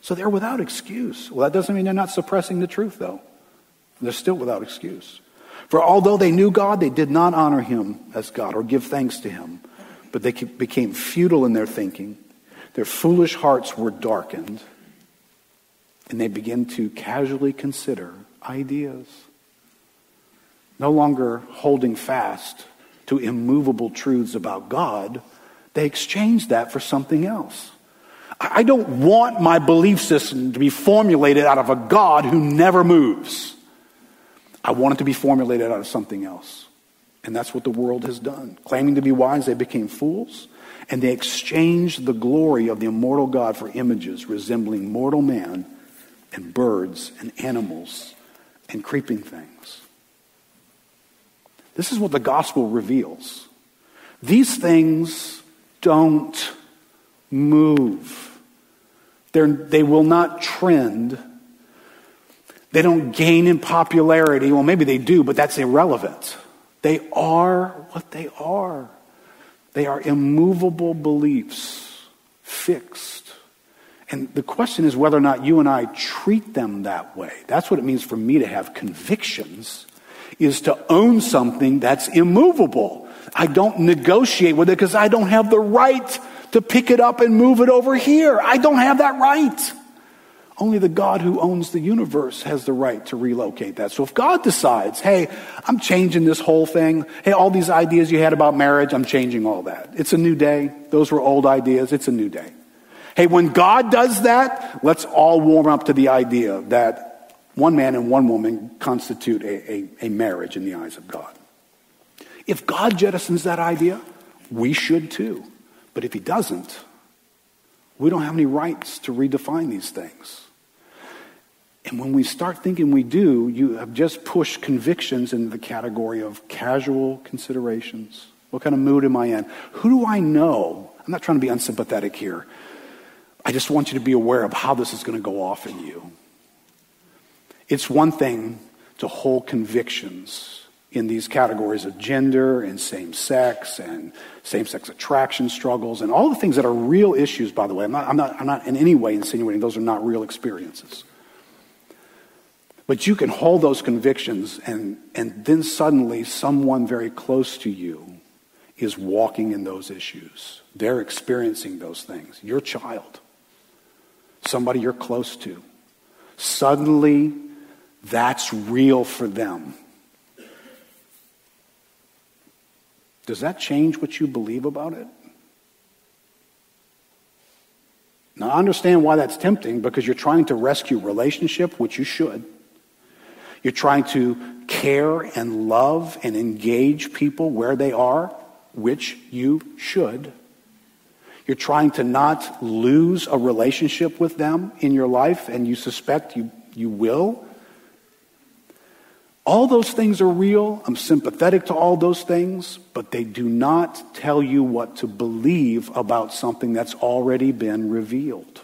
So they're without excuse. Well, that doesn't mean they're not suppressing the truth, though. They're still without excuse. For although they knew God, they did not honor him as God or give thanks to him, but they became futile in their thinking. Their foolish hearts were darkened, and they began to casually consider ideas. No longer holding fast to immovable truths about God, they exchanged that for something else. I don't want my belief system to be formulated out of a God who never moves. I want it to be formulated out of something else. And that's what the world has done. Claiming to be wise, they became fools, and they exchanged the glory of the immortal God for images resembling mortal man and birds and animals and creeping things. This is what the gospel reveals. These things don't move. They're, they will not trend they don't gain in popularity. Well, maybe they do, but that's irrelevant. They are what they are. They are immovable beliefs, fixed. And the question is whether or not you and I treat them that way. That's what it means for me to have convictions, is to own something that's immovable. I don't negotiate with it because I don't have the right to pick it up and move it over here. I don't have that right. Only the God who owns the universe has the right to relocate that. So if God decides, hey, I'm changing this whole thing, hey, all these ideas you had about marriage, I'm changing all that. It's a new day. Those were old ideas. It's a new day. Hey, when God does that, let's all warm up to the idea that one man and one woman constitute a, a, a marriage in the eyes of God. If God jettisons that idea, we should too. But if he doesn't, we don't have any rights to redefine these things. And when we start thinking we do, you have just pushed convictions into the category of casual considerations. What kind of mood am I in? Who do I know? I'm not trying to be unsympathetic here. I just want you to be aware of how this is going to go off in you. It's one thing to hold convictions in these categories of gender and same sex and same sex attraction struggles and all the things that are real issues, by the way. I'm not, I'm, not, I'm not in any way insinuating those are not real experiences. But you can hold those convictions, and, and then suddenly someone very close to you is walking in those issues. They're experiencing those things. Your child, somebody you're close to. Suddenly, that's real for them. Does that change what you believe about it? Now, I understand why that's tempting because you're trying to rescue relationship, which you should. You're trying to care and love and engage people where they are, which you should. You're trying to not lose a relationship with them in your life, and you suspect you, you will. All those things are real. I'm sympathetic to all those things, but they do not tell you what to believe about something that's already been revealed.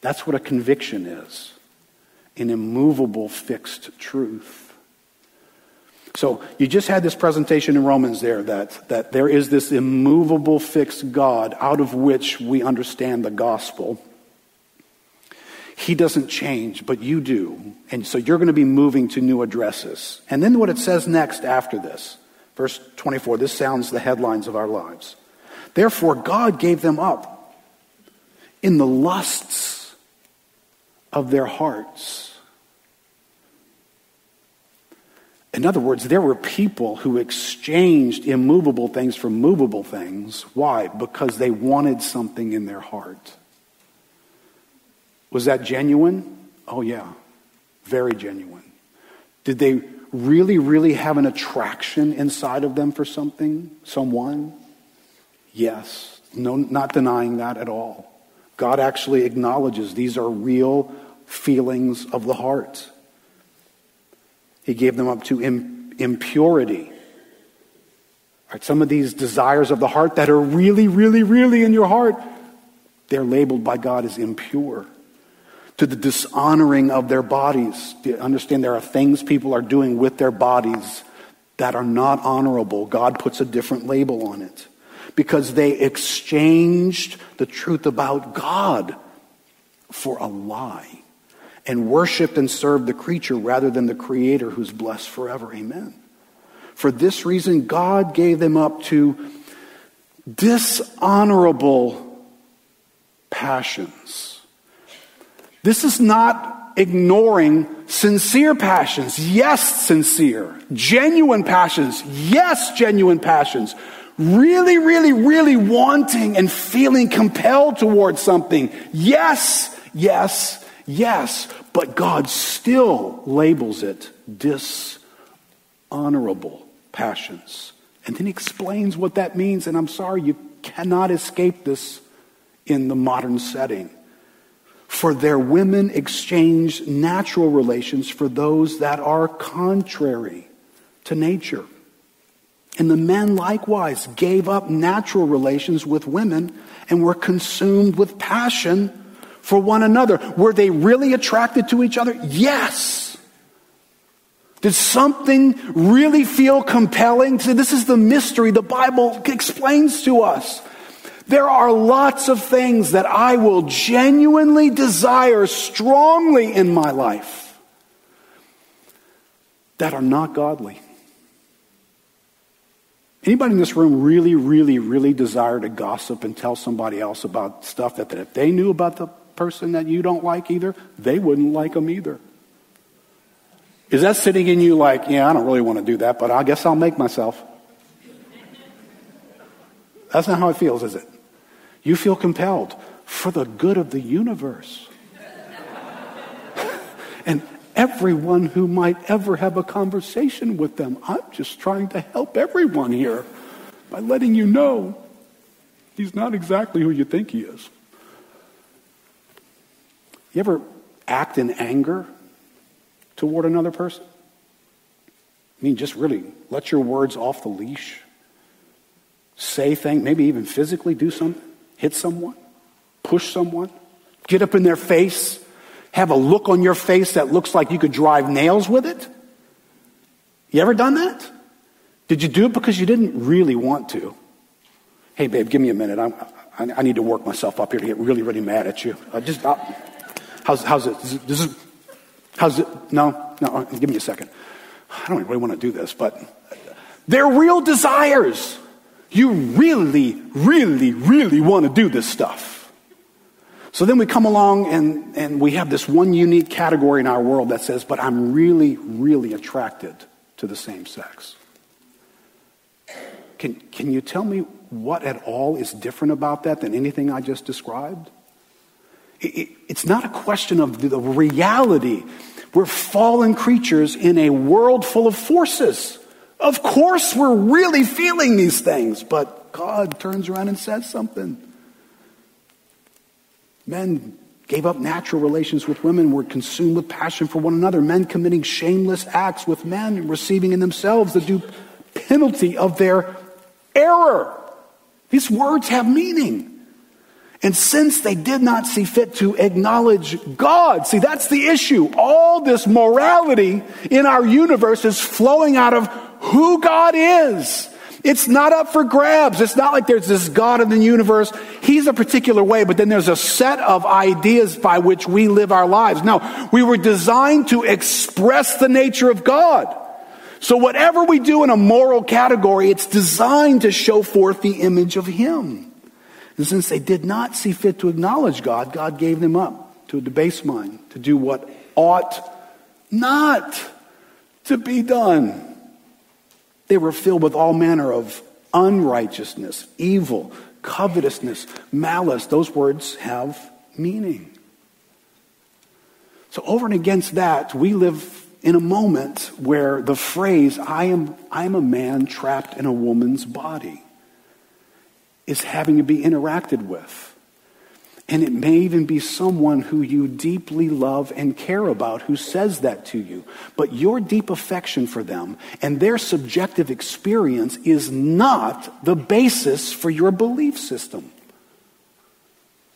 That's what a conviction is an immovable, fixed truth. So you just had this presentation in Romans there that, that there is this immovable, fixed God out of which we understand the gospel. He doesn't change, but you do. And so you're going to be moving to new addresses. And then what it says next after this, verse 24, this sounds the headlines of our lives. Therefore, God gave them up in the lusts of their hearts. In other words, there were people who exchanged immovable things for movable things. Why? Because they wanted something in their heart. Was that genuine? Oh, yeah. Very genuine. Did they really, really have an attraction inside of them for something, someone? Yes. No, not denying that at all. God actually acknowledges these are real feelings of the heart. He gave them up to impurity. Right, some of these desires of the heart that are really, really, really in your heart, they're labeled by God as impure to the dishonoring of their bodies. Understand there are things people are doing with their bodies that are not honorable? God puts a different label on it because they exchanged the truth about God for a lie and worshiped and served the creature rather than the creator who's blessed forever. Amen. For this reason, God gave them up to dishonorable passions this is not ignoring sincere passions. Yes, sincere. Genuine passions. Yes, genuine passions. Really, really, really wanting and feeling compelled towards something. Yes, yes, yes. But God still labels it dishonorable passions. And then he explains what that means. And I'm sorry, you cannot escape this in the modern setting. For their women exchanged natural relations for those that are contrary to nature. And the men likewise gave up natural relations with women and were consumed with passion for one another. Were they really attracted to each other? Yes. Did something really feel compelling? See, this is the mystery the Bible explains to us. There are lots of things that I will genuinely desire strongly in my life that are not godly. Anybody in this room really, really, really desire to gossip and tell somebody else about stuff that, that if they knew about the person that you don't like either, they wouldn't like them either? Is that sitting in you like, yeah, I don't really want to do that, but I guess I'll make myself? That's not how it feels, is it? You feel compelled for the good of the universe. and everyone who might ever have a conversation with them. I'm just trying to help everyone here by letting you know he's not exactly who you think he is. You ever act in anger toward another person? I mean, just really let your words off the leash. Say things, maybe even physically do something, hit someone, push someone, get up in their face, have a look on your face that looks like you could drive nails with it. You ever done that? Did you do it because you didn't really want to? Hey, babe, give me a minute. I'm, I, I need to work myself up here to get really, really mad at you. Uh, just, uh, how's, how's it? This is, how's it? No, no, uh, give me a second. I don't really want to do this, but they're real desires. You really, really, really want to do this stuff. So then we come along and, and we have this one unique category in our world that says, but I'm really, really attracted to the same sex. Can, can you tell me what at all is different about that than anything I just described? It, it, it's not a question of the, reality. We're fallen creatures in a world full of forces. Of course, we're really feeling these things, but God turns around and says something. Men gave up natural relations with women, were consumed with passion for one another. Men committing shameless acts with men, receiving in themselves the due penalty of their error. These words have meaning. And since they did not see fit to acknowledge God, see, that's the issue. All this morality in our universe is flowing out of who God is. It's not up for grabs. It's not like there's this God in the universe. He's a particular way, but then there's a set of ideas by which we live our lives. No, we were designed to express the nature of God. So whatever we do in a moral category, it's designed to show forth the image of Him. And since they did not see fit to acknowledge God, God gave them up to a debased mind to do what ought not to be done. They were filled with all manner of unrighteousness, evil, covetousness, malice. Those words have meaning. So, over and against that, we live in a moment where the phrase, I am, I am a man trapped in a woman's body, is having to be interacted with. And it may even be someone who you deeply love and care about who says that to you. But your deep affection for them and their subjective experience is not the basis for your belief system.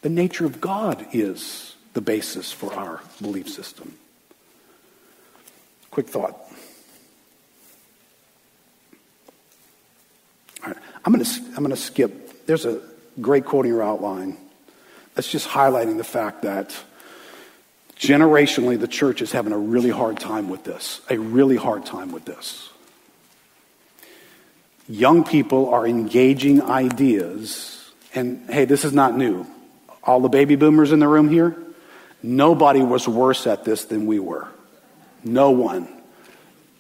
The nature of God is the basis for our belief system. Quick thought. All right, I'm going to I'm going to skip. There's a great quote in your outline that's just highlighting the fact that generationally the church is having a really hard time with this, a really hard time with this. Young people are engaging ideas, and hey, this is not new. All the baby boomers in the room here, nobody was worse at this than we were. No one.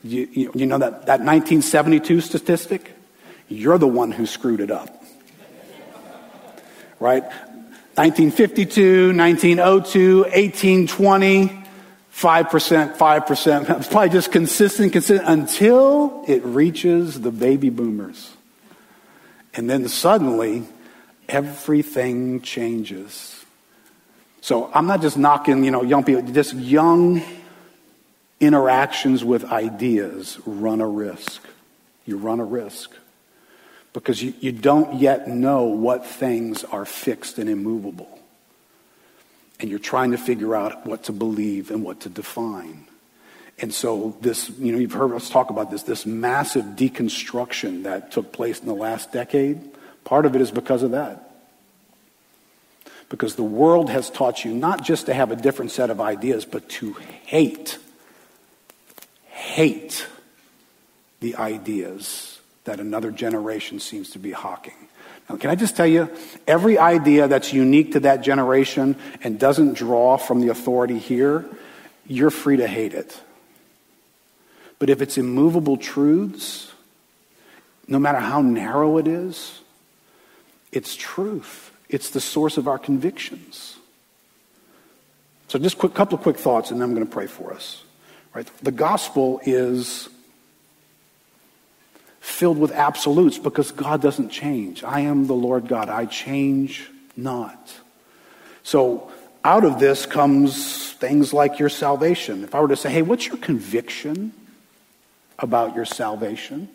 You, you, you know that, that 1972 statistic? You're the one who screwed it up. Right? 1952, 1902, 1820, 5%, 5%. It's probably just consistent, consistent until it reaches the baby boomers. And then suddenly, everything changes. So I'm not just knocking, you know, young people, just young interactions with ideas run a risk. You run a risk because you, you don't yet know what things are fixed and immovable. And you're trying to figure out what to believe and what to define. And so, this, you know, you've heard us talk about this, this massive deconstruction that took place in the last decade. Part of it is because of that. Because the world has taught you not just to have a different set of ideas, but to hate, hate the ideas that another generation seems to be hawking. Now, can I just tell you, every idea that's unique to that generation and doesn't draw from the authority here, you're free to hate it. But if it's immovable truths, no matter how narrow it is, it's truth. It's the source of our convictions. So just a couple of quick thoughts, and then I'm going to pray for us. Right? The gospel is filled with absolutes because God doesn't change. I am the Lord God. I change not. So out of this comes things like your salvation. If I were to say, hey, what's your conviction about your salvation?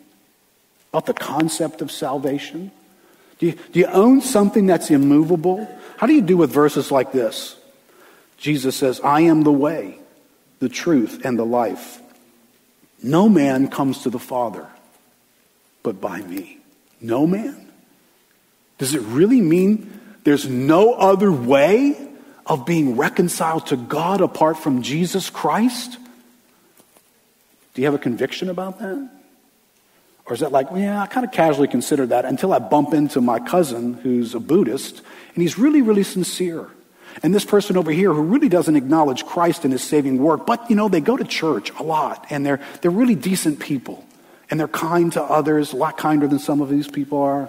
About the concept of salvation? Do you, do you own something that's immovable? How do you do with verses like this? Jesus says, I am the way, the truth, and the life. No man comes to the Father but by me. No man? Does it really mean there's no other way of being reconciled to God apart from Jesus Christ? Do you have a conviction about that? Or is that like, well, yeah, I kind of casually consider that until I bump into my cousin who's a Buddhist and he's really, really sincere. And this person over here who really doesn't acknowledge Christ in his saving work, but you know, they go to church a lot and they're, they're really decent people and they're kind to others, a lot kinder than some of these people are.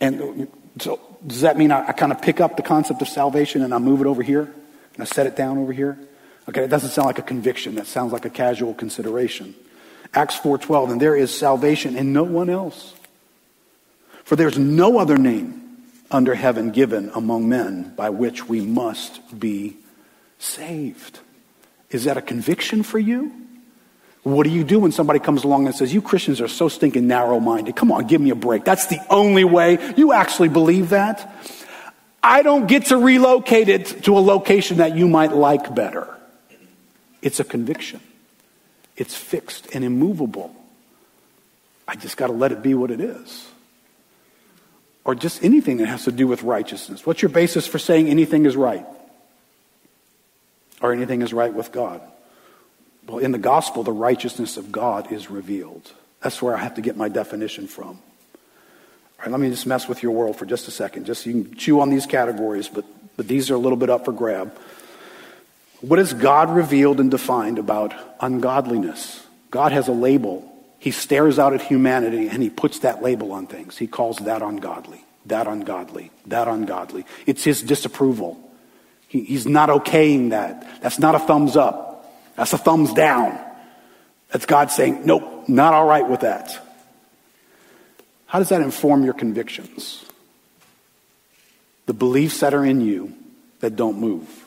And so, does that mean I, I kind of pick up the concept of salvation and I move it over here and I set it down over here? Okay, it doesn't sound like a conviction. That sounds like a casual consideration. Acts 4:12, and there is salvation in no one else. For there's no other name under heaven given among men by which we must be saved. Is that a conviction for you? What do you do when somebody comes along and says, You Christians are so stinking narrow minded? Come on, give me a break. That's the only way. You actually believe that? I don't get to relocate it to a location that you might like better. It's a conviction, it's fixed and immovable. I just got to let it be what it is. Or just anything that has to do with righteousness. What's your basis for saying anything is right? Or anything is right with God? Well, in the gospel, the righteousness of God is revealed. That's where I have to get my definition from. All right, let me just mess with your world for just a second. Just so you can chew on these categories, but, but these are a little bit up for grab. What has God revealed and defined about ungodliness? God has a label. He stares out at humanity and he puts that label on things. He calls that ungodly, that ungodly, that ungodly. It's his disapproval. He, he's not okaying that. That's not a thumbs up. That's a thumbs down. That's God saying, nope, not all right with that. How does that inform your convictions? The beliefs that are in you that don't move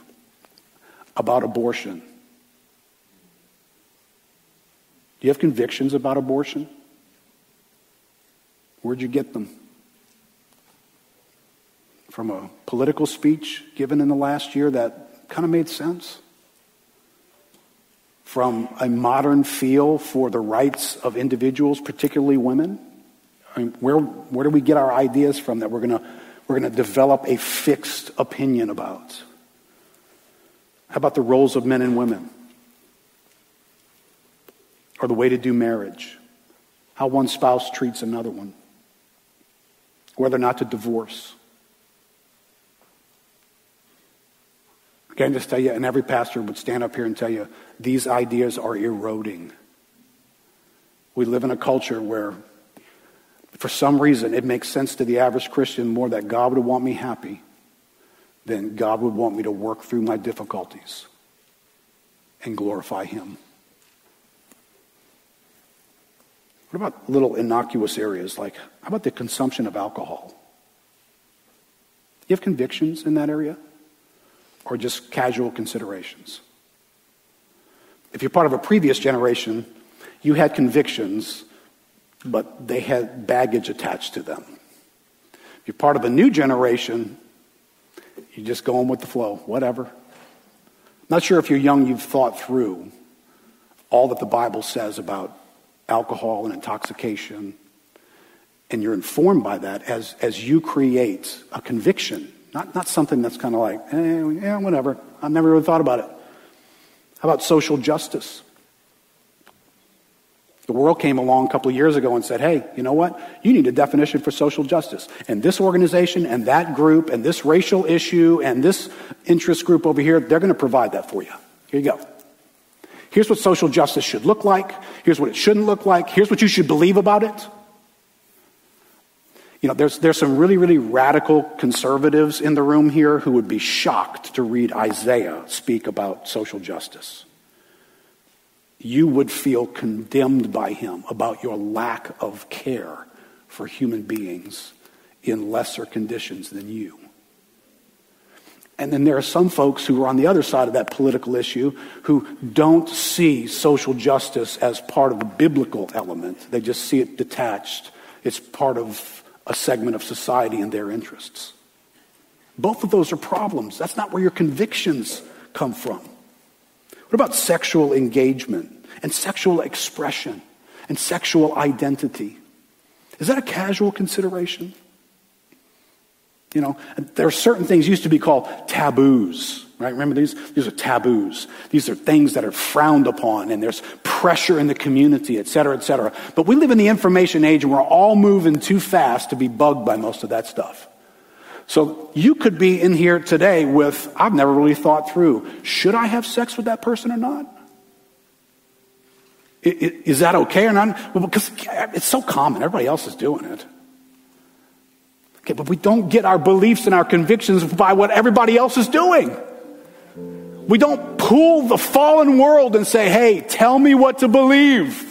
about abortion. Do you have convictions about abortion? Where'd you get them? From a political speech given in the last year that kind of made sense? From a modern feel for the rights of individuals, particularly women? I mean, where, where do we get our ideas from that we're going we're going to develop a fixed opinion about? How about the roles of men and women? Or the way to do marriage? How one spouse treats another one? Whether or not to divorce? I can just tell you, and every pastor would stand up here and tell you, these ideas are eroding. We live in a culture where, for some reason, it makes sense to the average Christian more that God would want me happy than God would want me to work through my difficulties and glorify Him. What about little innocuous areas like, how about the consumption of alcohol? You have convictions in that area? Or just casual considerations. If you're part of a previous generation, you had convictions, but they had baggage attached to them. If you're part of a new generation, you're just go on with the flow, whatever. I'm Not sure if you're young, you've thought through all that the Bible says about alcohol and intoxication, and you're informed by that as, as you create a conviction not, not something that's kind of like, eh, yeah, whatever. I've never really thought about it. How about social justice? The world came along a couple of years ago and said, hey, you know what? You need a definition for social justice. And this organization and that group and this racial issue and this interest group over here, they're going to provide that for you. Here you go. Here's what social justice should look like. Here's what it shouldn't look like. Here's what you should believe about it. You know, there's, there's some really, really radical conservatives in the room here who would be shocked to read Isaiah speak about social justice. You would feel condemned by him about your lack of care for human beings in lesser conditions than you. And then there are some folks who are on the other side of that political issue who don't see social justice as part of a biblical element. They just see it detached. It's part of a segment of society and their interests. Both of those are problems. That's not where your convictions come from. What about sexual engagement and sexual expression and sexual identity? Is that a casual consideration? You know, there are certain things used to be called taboos, right? Remember these? These are taboos. These are things that are frowned upon, and there's pressure in the community, et cetera, et cetera. But we live in the information age, and we're all moving too fast to be bugged by most of that stuff. So you could be in here today with, I've never really thought through, should I have sex with that person or not? Is that okay or not? Well, because it's so common. Everybody else is doing it. Okay, but we don't get our beliefs and our convictions by what everybody else is doing. We don't pull the fallen world and say, hey, tell me what to believe.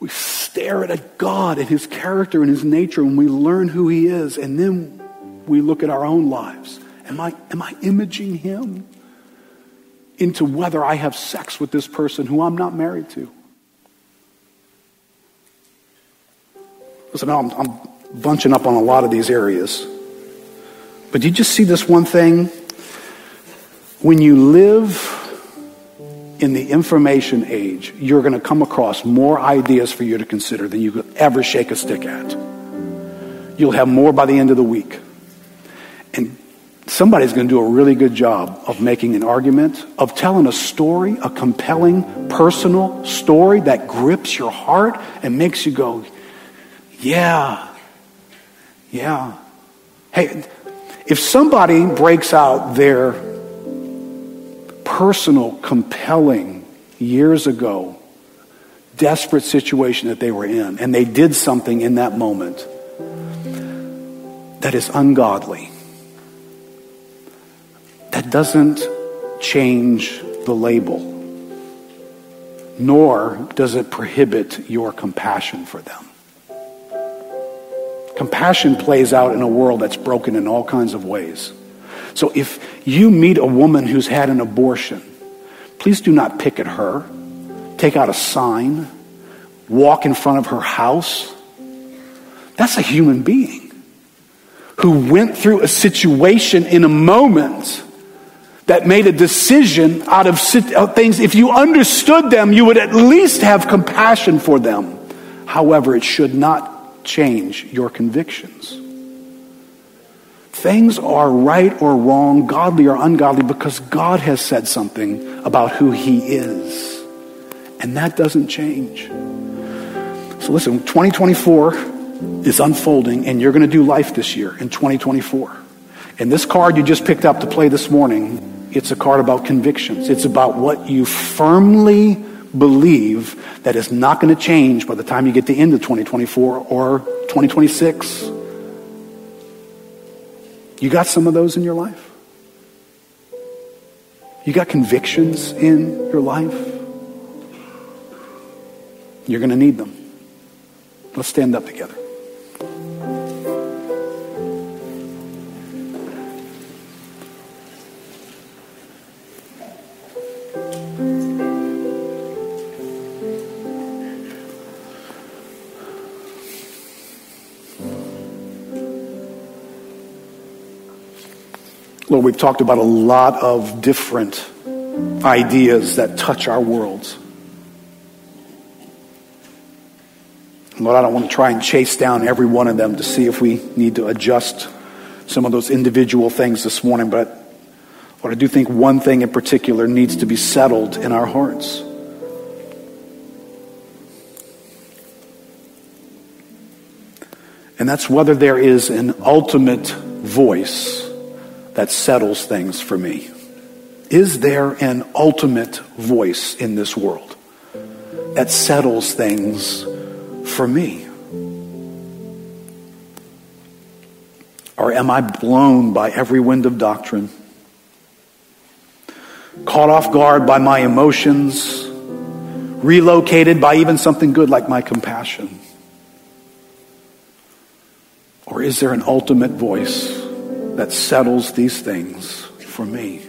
We stare at God and His character and His nature and we learn who He is. And then we look at our own lives. Am I, am I imaging Him into whether I have sex with this person who I'm not married to? Listen, I'm, I'm bunching up on a lot of these areas. But you just see this one thing? When you live in the information age, you're going to come across more ideas for you to consider than you could ever shake a stick at. You'll have more by the end of the week. And somebody's going to do a really good job of making an argument, of telling a story, a compelling, personal story that grips your heart and makes you go, yeah, yeah. Hey, if somebody breaks out their personal, compelling, years ago, desperate situation that they were in, and they did something in that moment that is ungodly, that doesn't change the label, nor does it prohibit your compassion for them. Compassion plays out in a world that's broken in all kinds of ways. So if you meet a woman who's had an abortion, please do not pick at her. Take out a sign. Walk in front of her house. That's a human being who went through a situation in a moment that made a decision out of things. If you understood them, you would at least have compassion for them. However, it should not change your convictions. Things are right or wrong, godly or ungodly, because God has said something about who He is. And that doesn't change. So listen, 2024 is unfolding, and you're going to do life this year in 2024. And this card you just picked up to play this morning, it's a card about convictions. It's about what you firmly believe that is not going to change by the time you get to the end of 2024 or 2026. You got some of those in your life? You got convictions in your life? You're going to need them. Let's stand up together. We've talked about a lot of different ideas that touch our worlds. Lord, I don't want to try and chase down every one of them to see if we need to adjust some of those individual things this morning, but Lord, I do think one thing in particular needs to be settled in our hearts. And that's whether there is an ultimate voice that settles things for me? Is there an ultimate voice in this world that settles things for me? Or am I blown by every wind of doctrine? Caught off guard by my emotions? Relocated by even something good like my compassion? Or is there an ultimate voice that settles these things for me?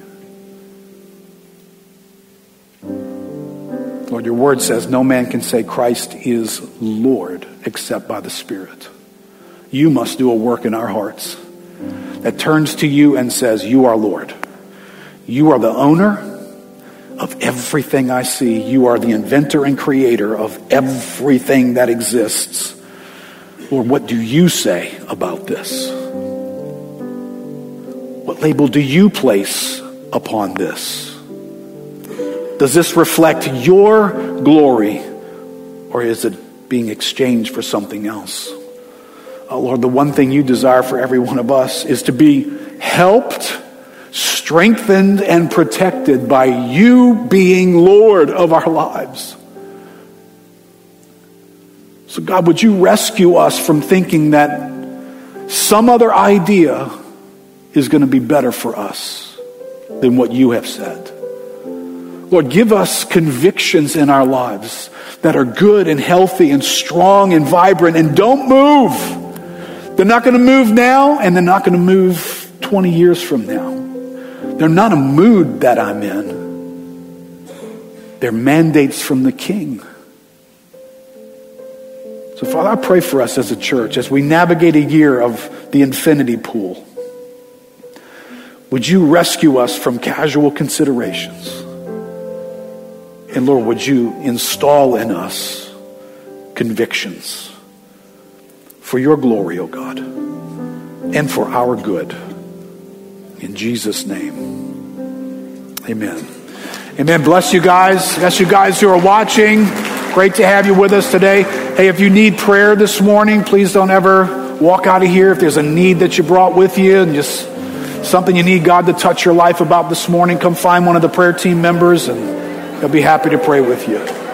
Lord, your word says no man can say Christ is Lord except by the Spirit. You must do a work in our hearts that turns to you and says, You are Lord. You are the owner of everything I see. You are the inventor and creator of everything that exists. Lord, what do you say about this? What label do you place upon this? Does this reflect your glory or is it being exchanged for something else? Oh, Lord, the one thing you desire for every one of us is to be helped, strengthened, and protected by you being Lord of our lives. So, God, would you rescue us from thinking that some other idea is going to be better for us than what you have said? Lord, give us convictions in our lives that are good and healthy and strong and vibrant and don't move. They're not going to move now and they're not going to move 20 years from now. They're not a mood that I'm in. They're mandates from the King. So, Father, I pray for us as a church as we navigate a year of the infinity pool. Would you rescue us from casual considerations? And Lord, would you install in us convictions for your glory, O oh God, and for our good. In Jesus' name, amen. Amen. Bless you guys. Bless you guys who are watching. Great to have you with us today. Hey, if you need prayer this morning, please don't ever walk out of here. If there's a need that you brought with you and just something you need God to touch your life about this morning, come find one of the prayer team members and They'll be happy to pray with you.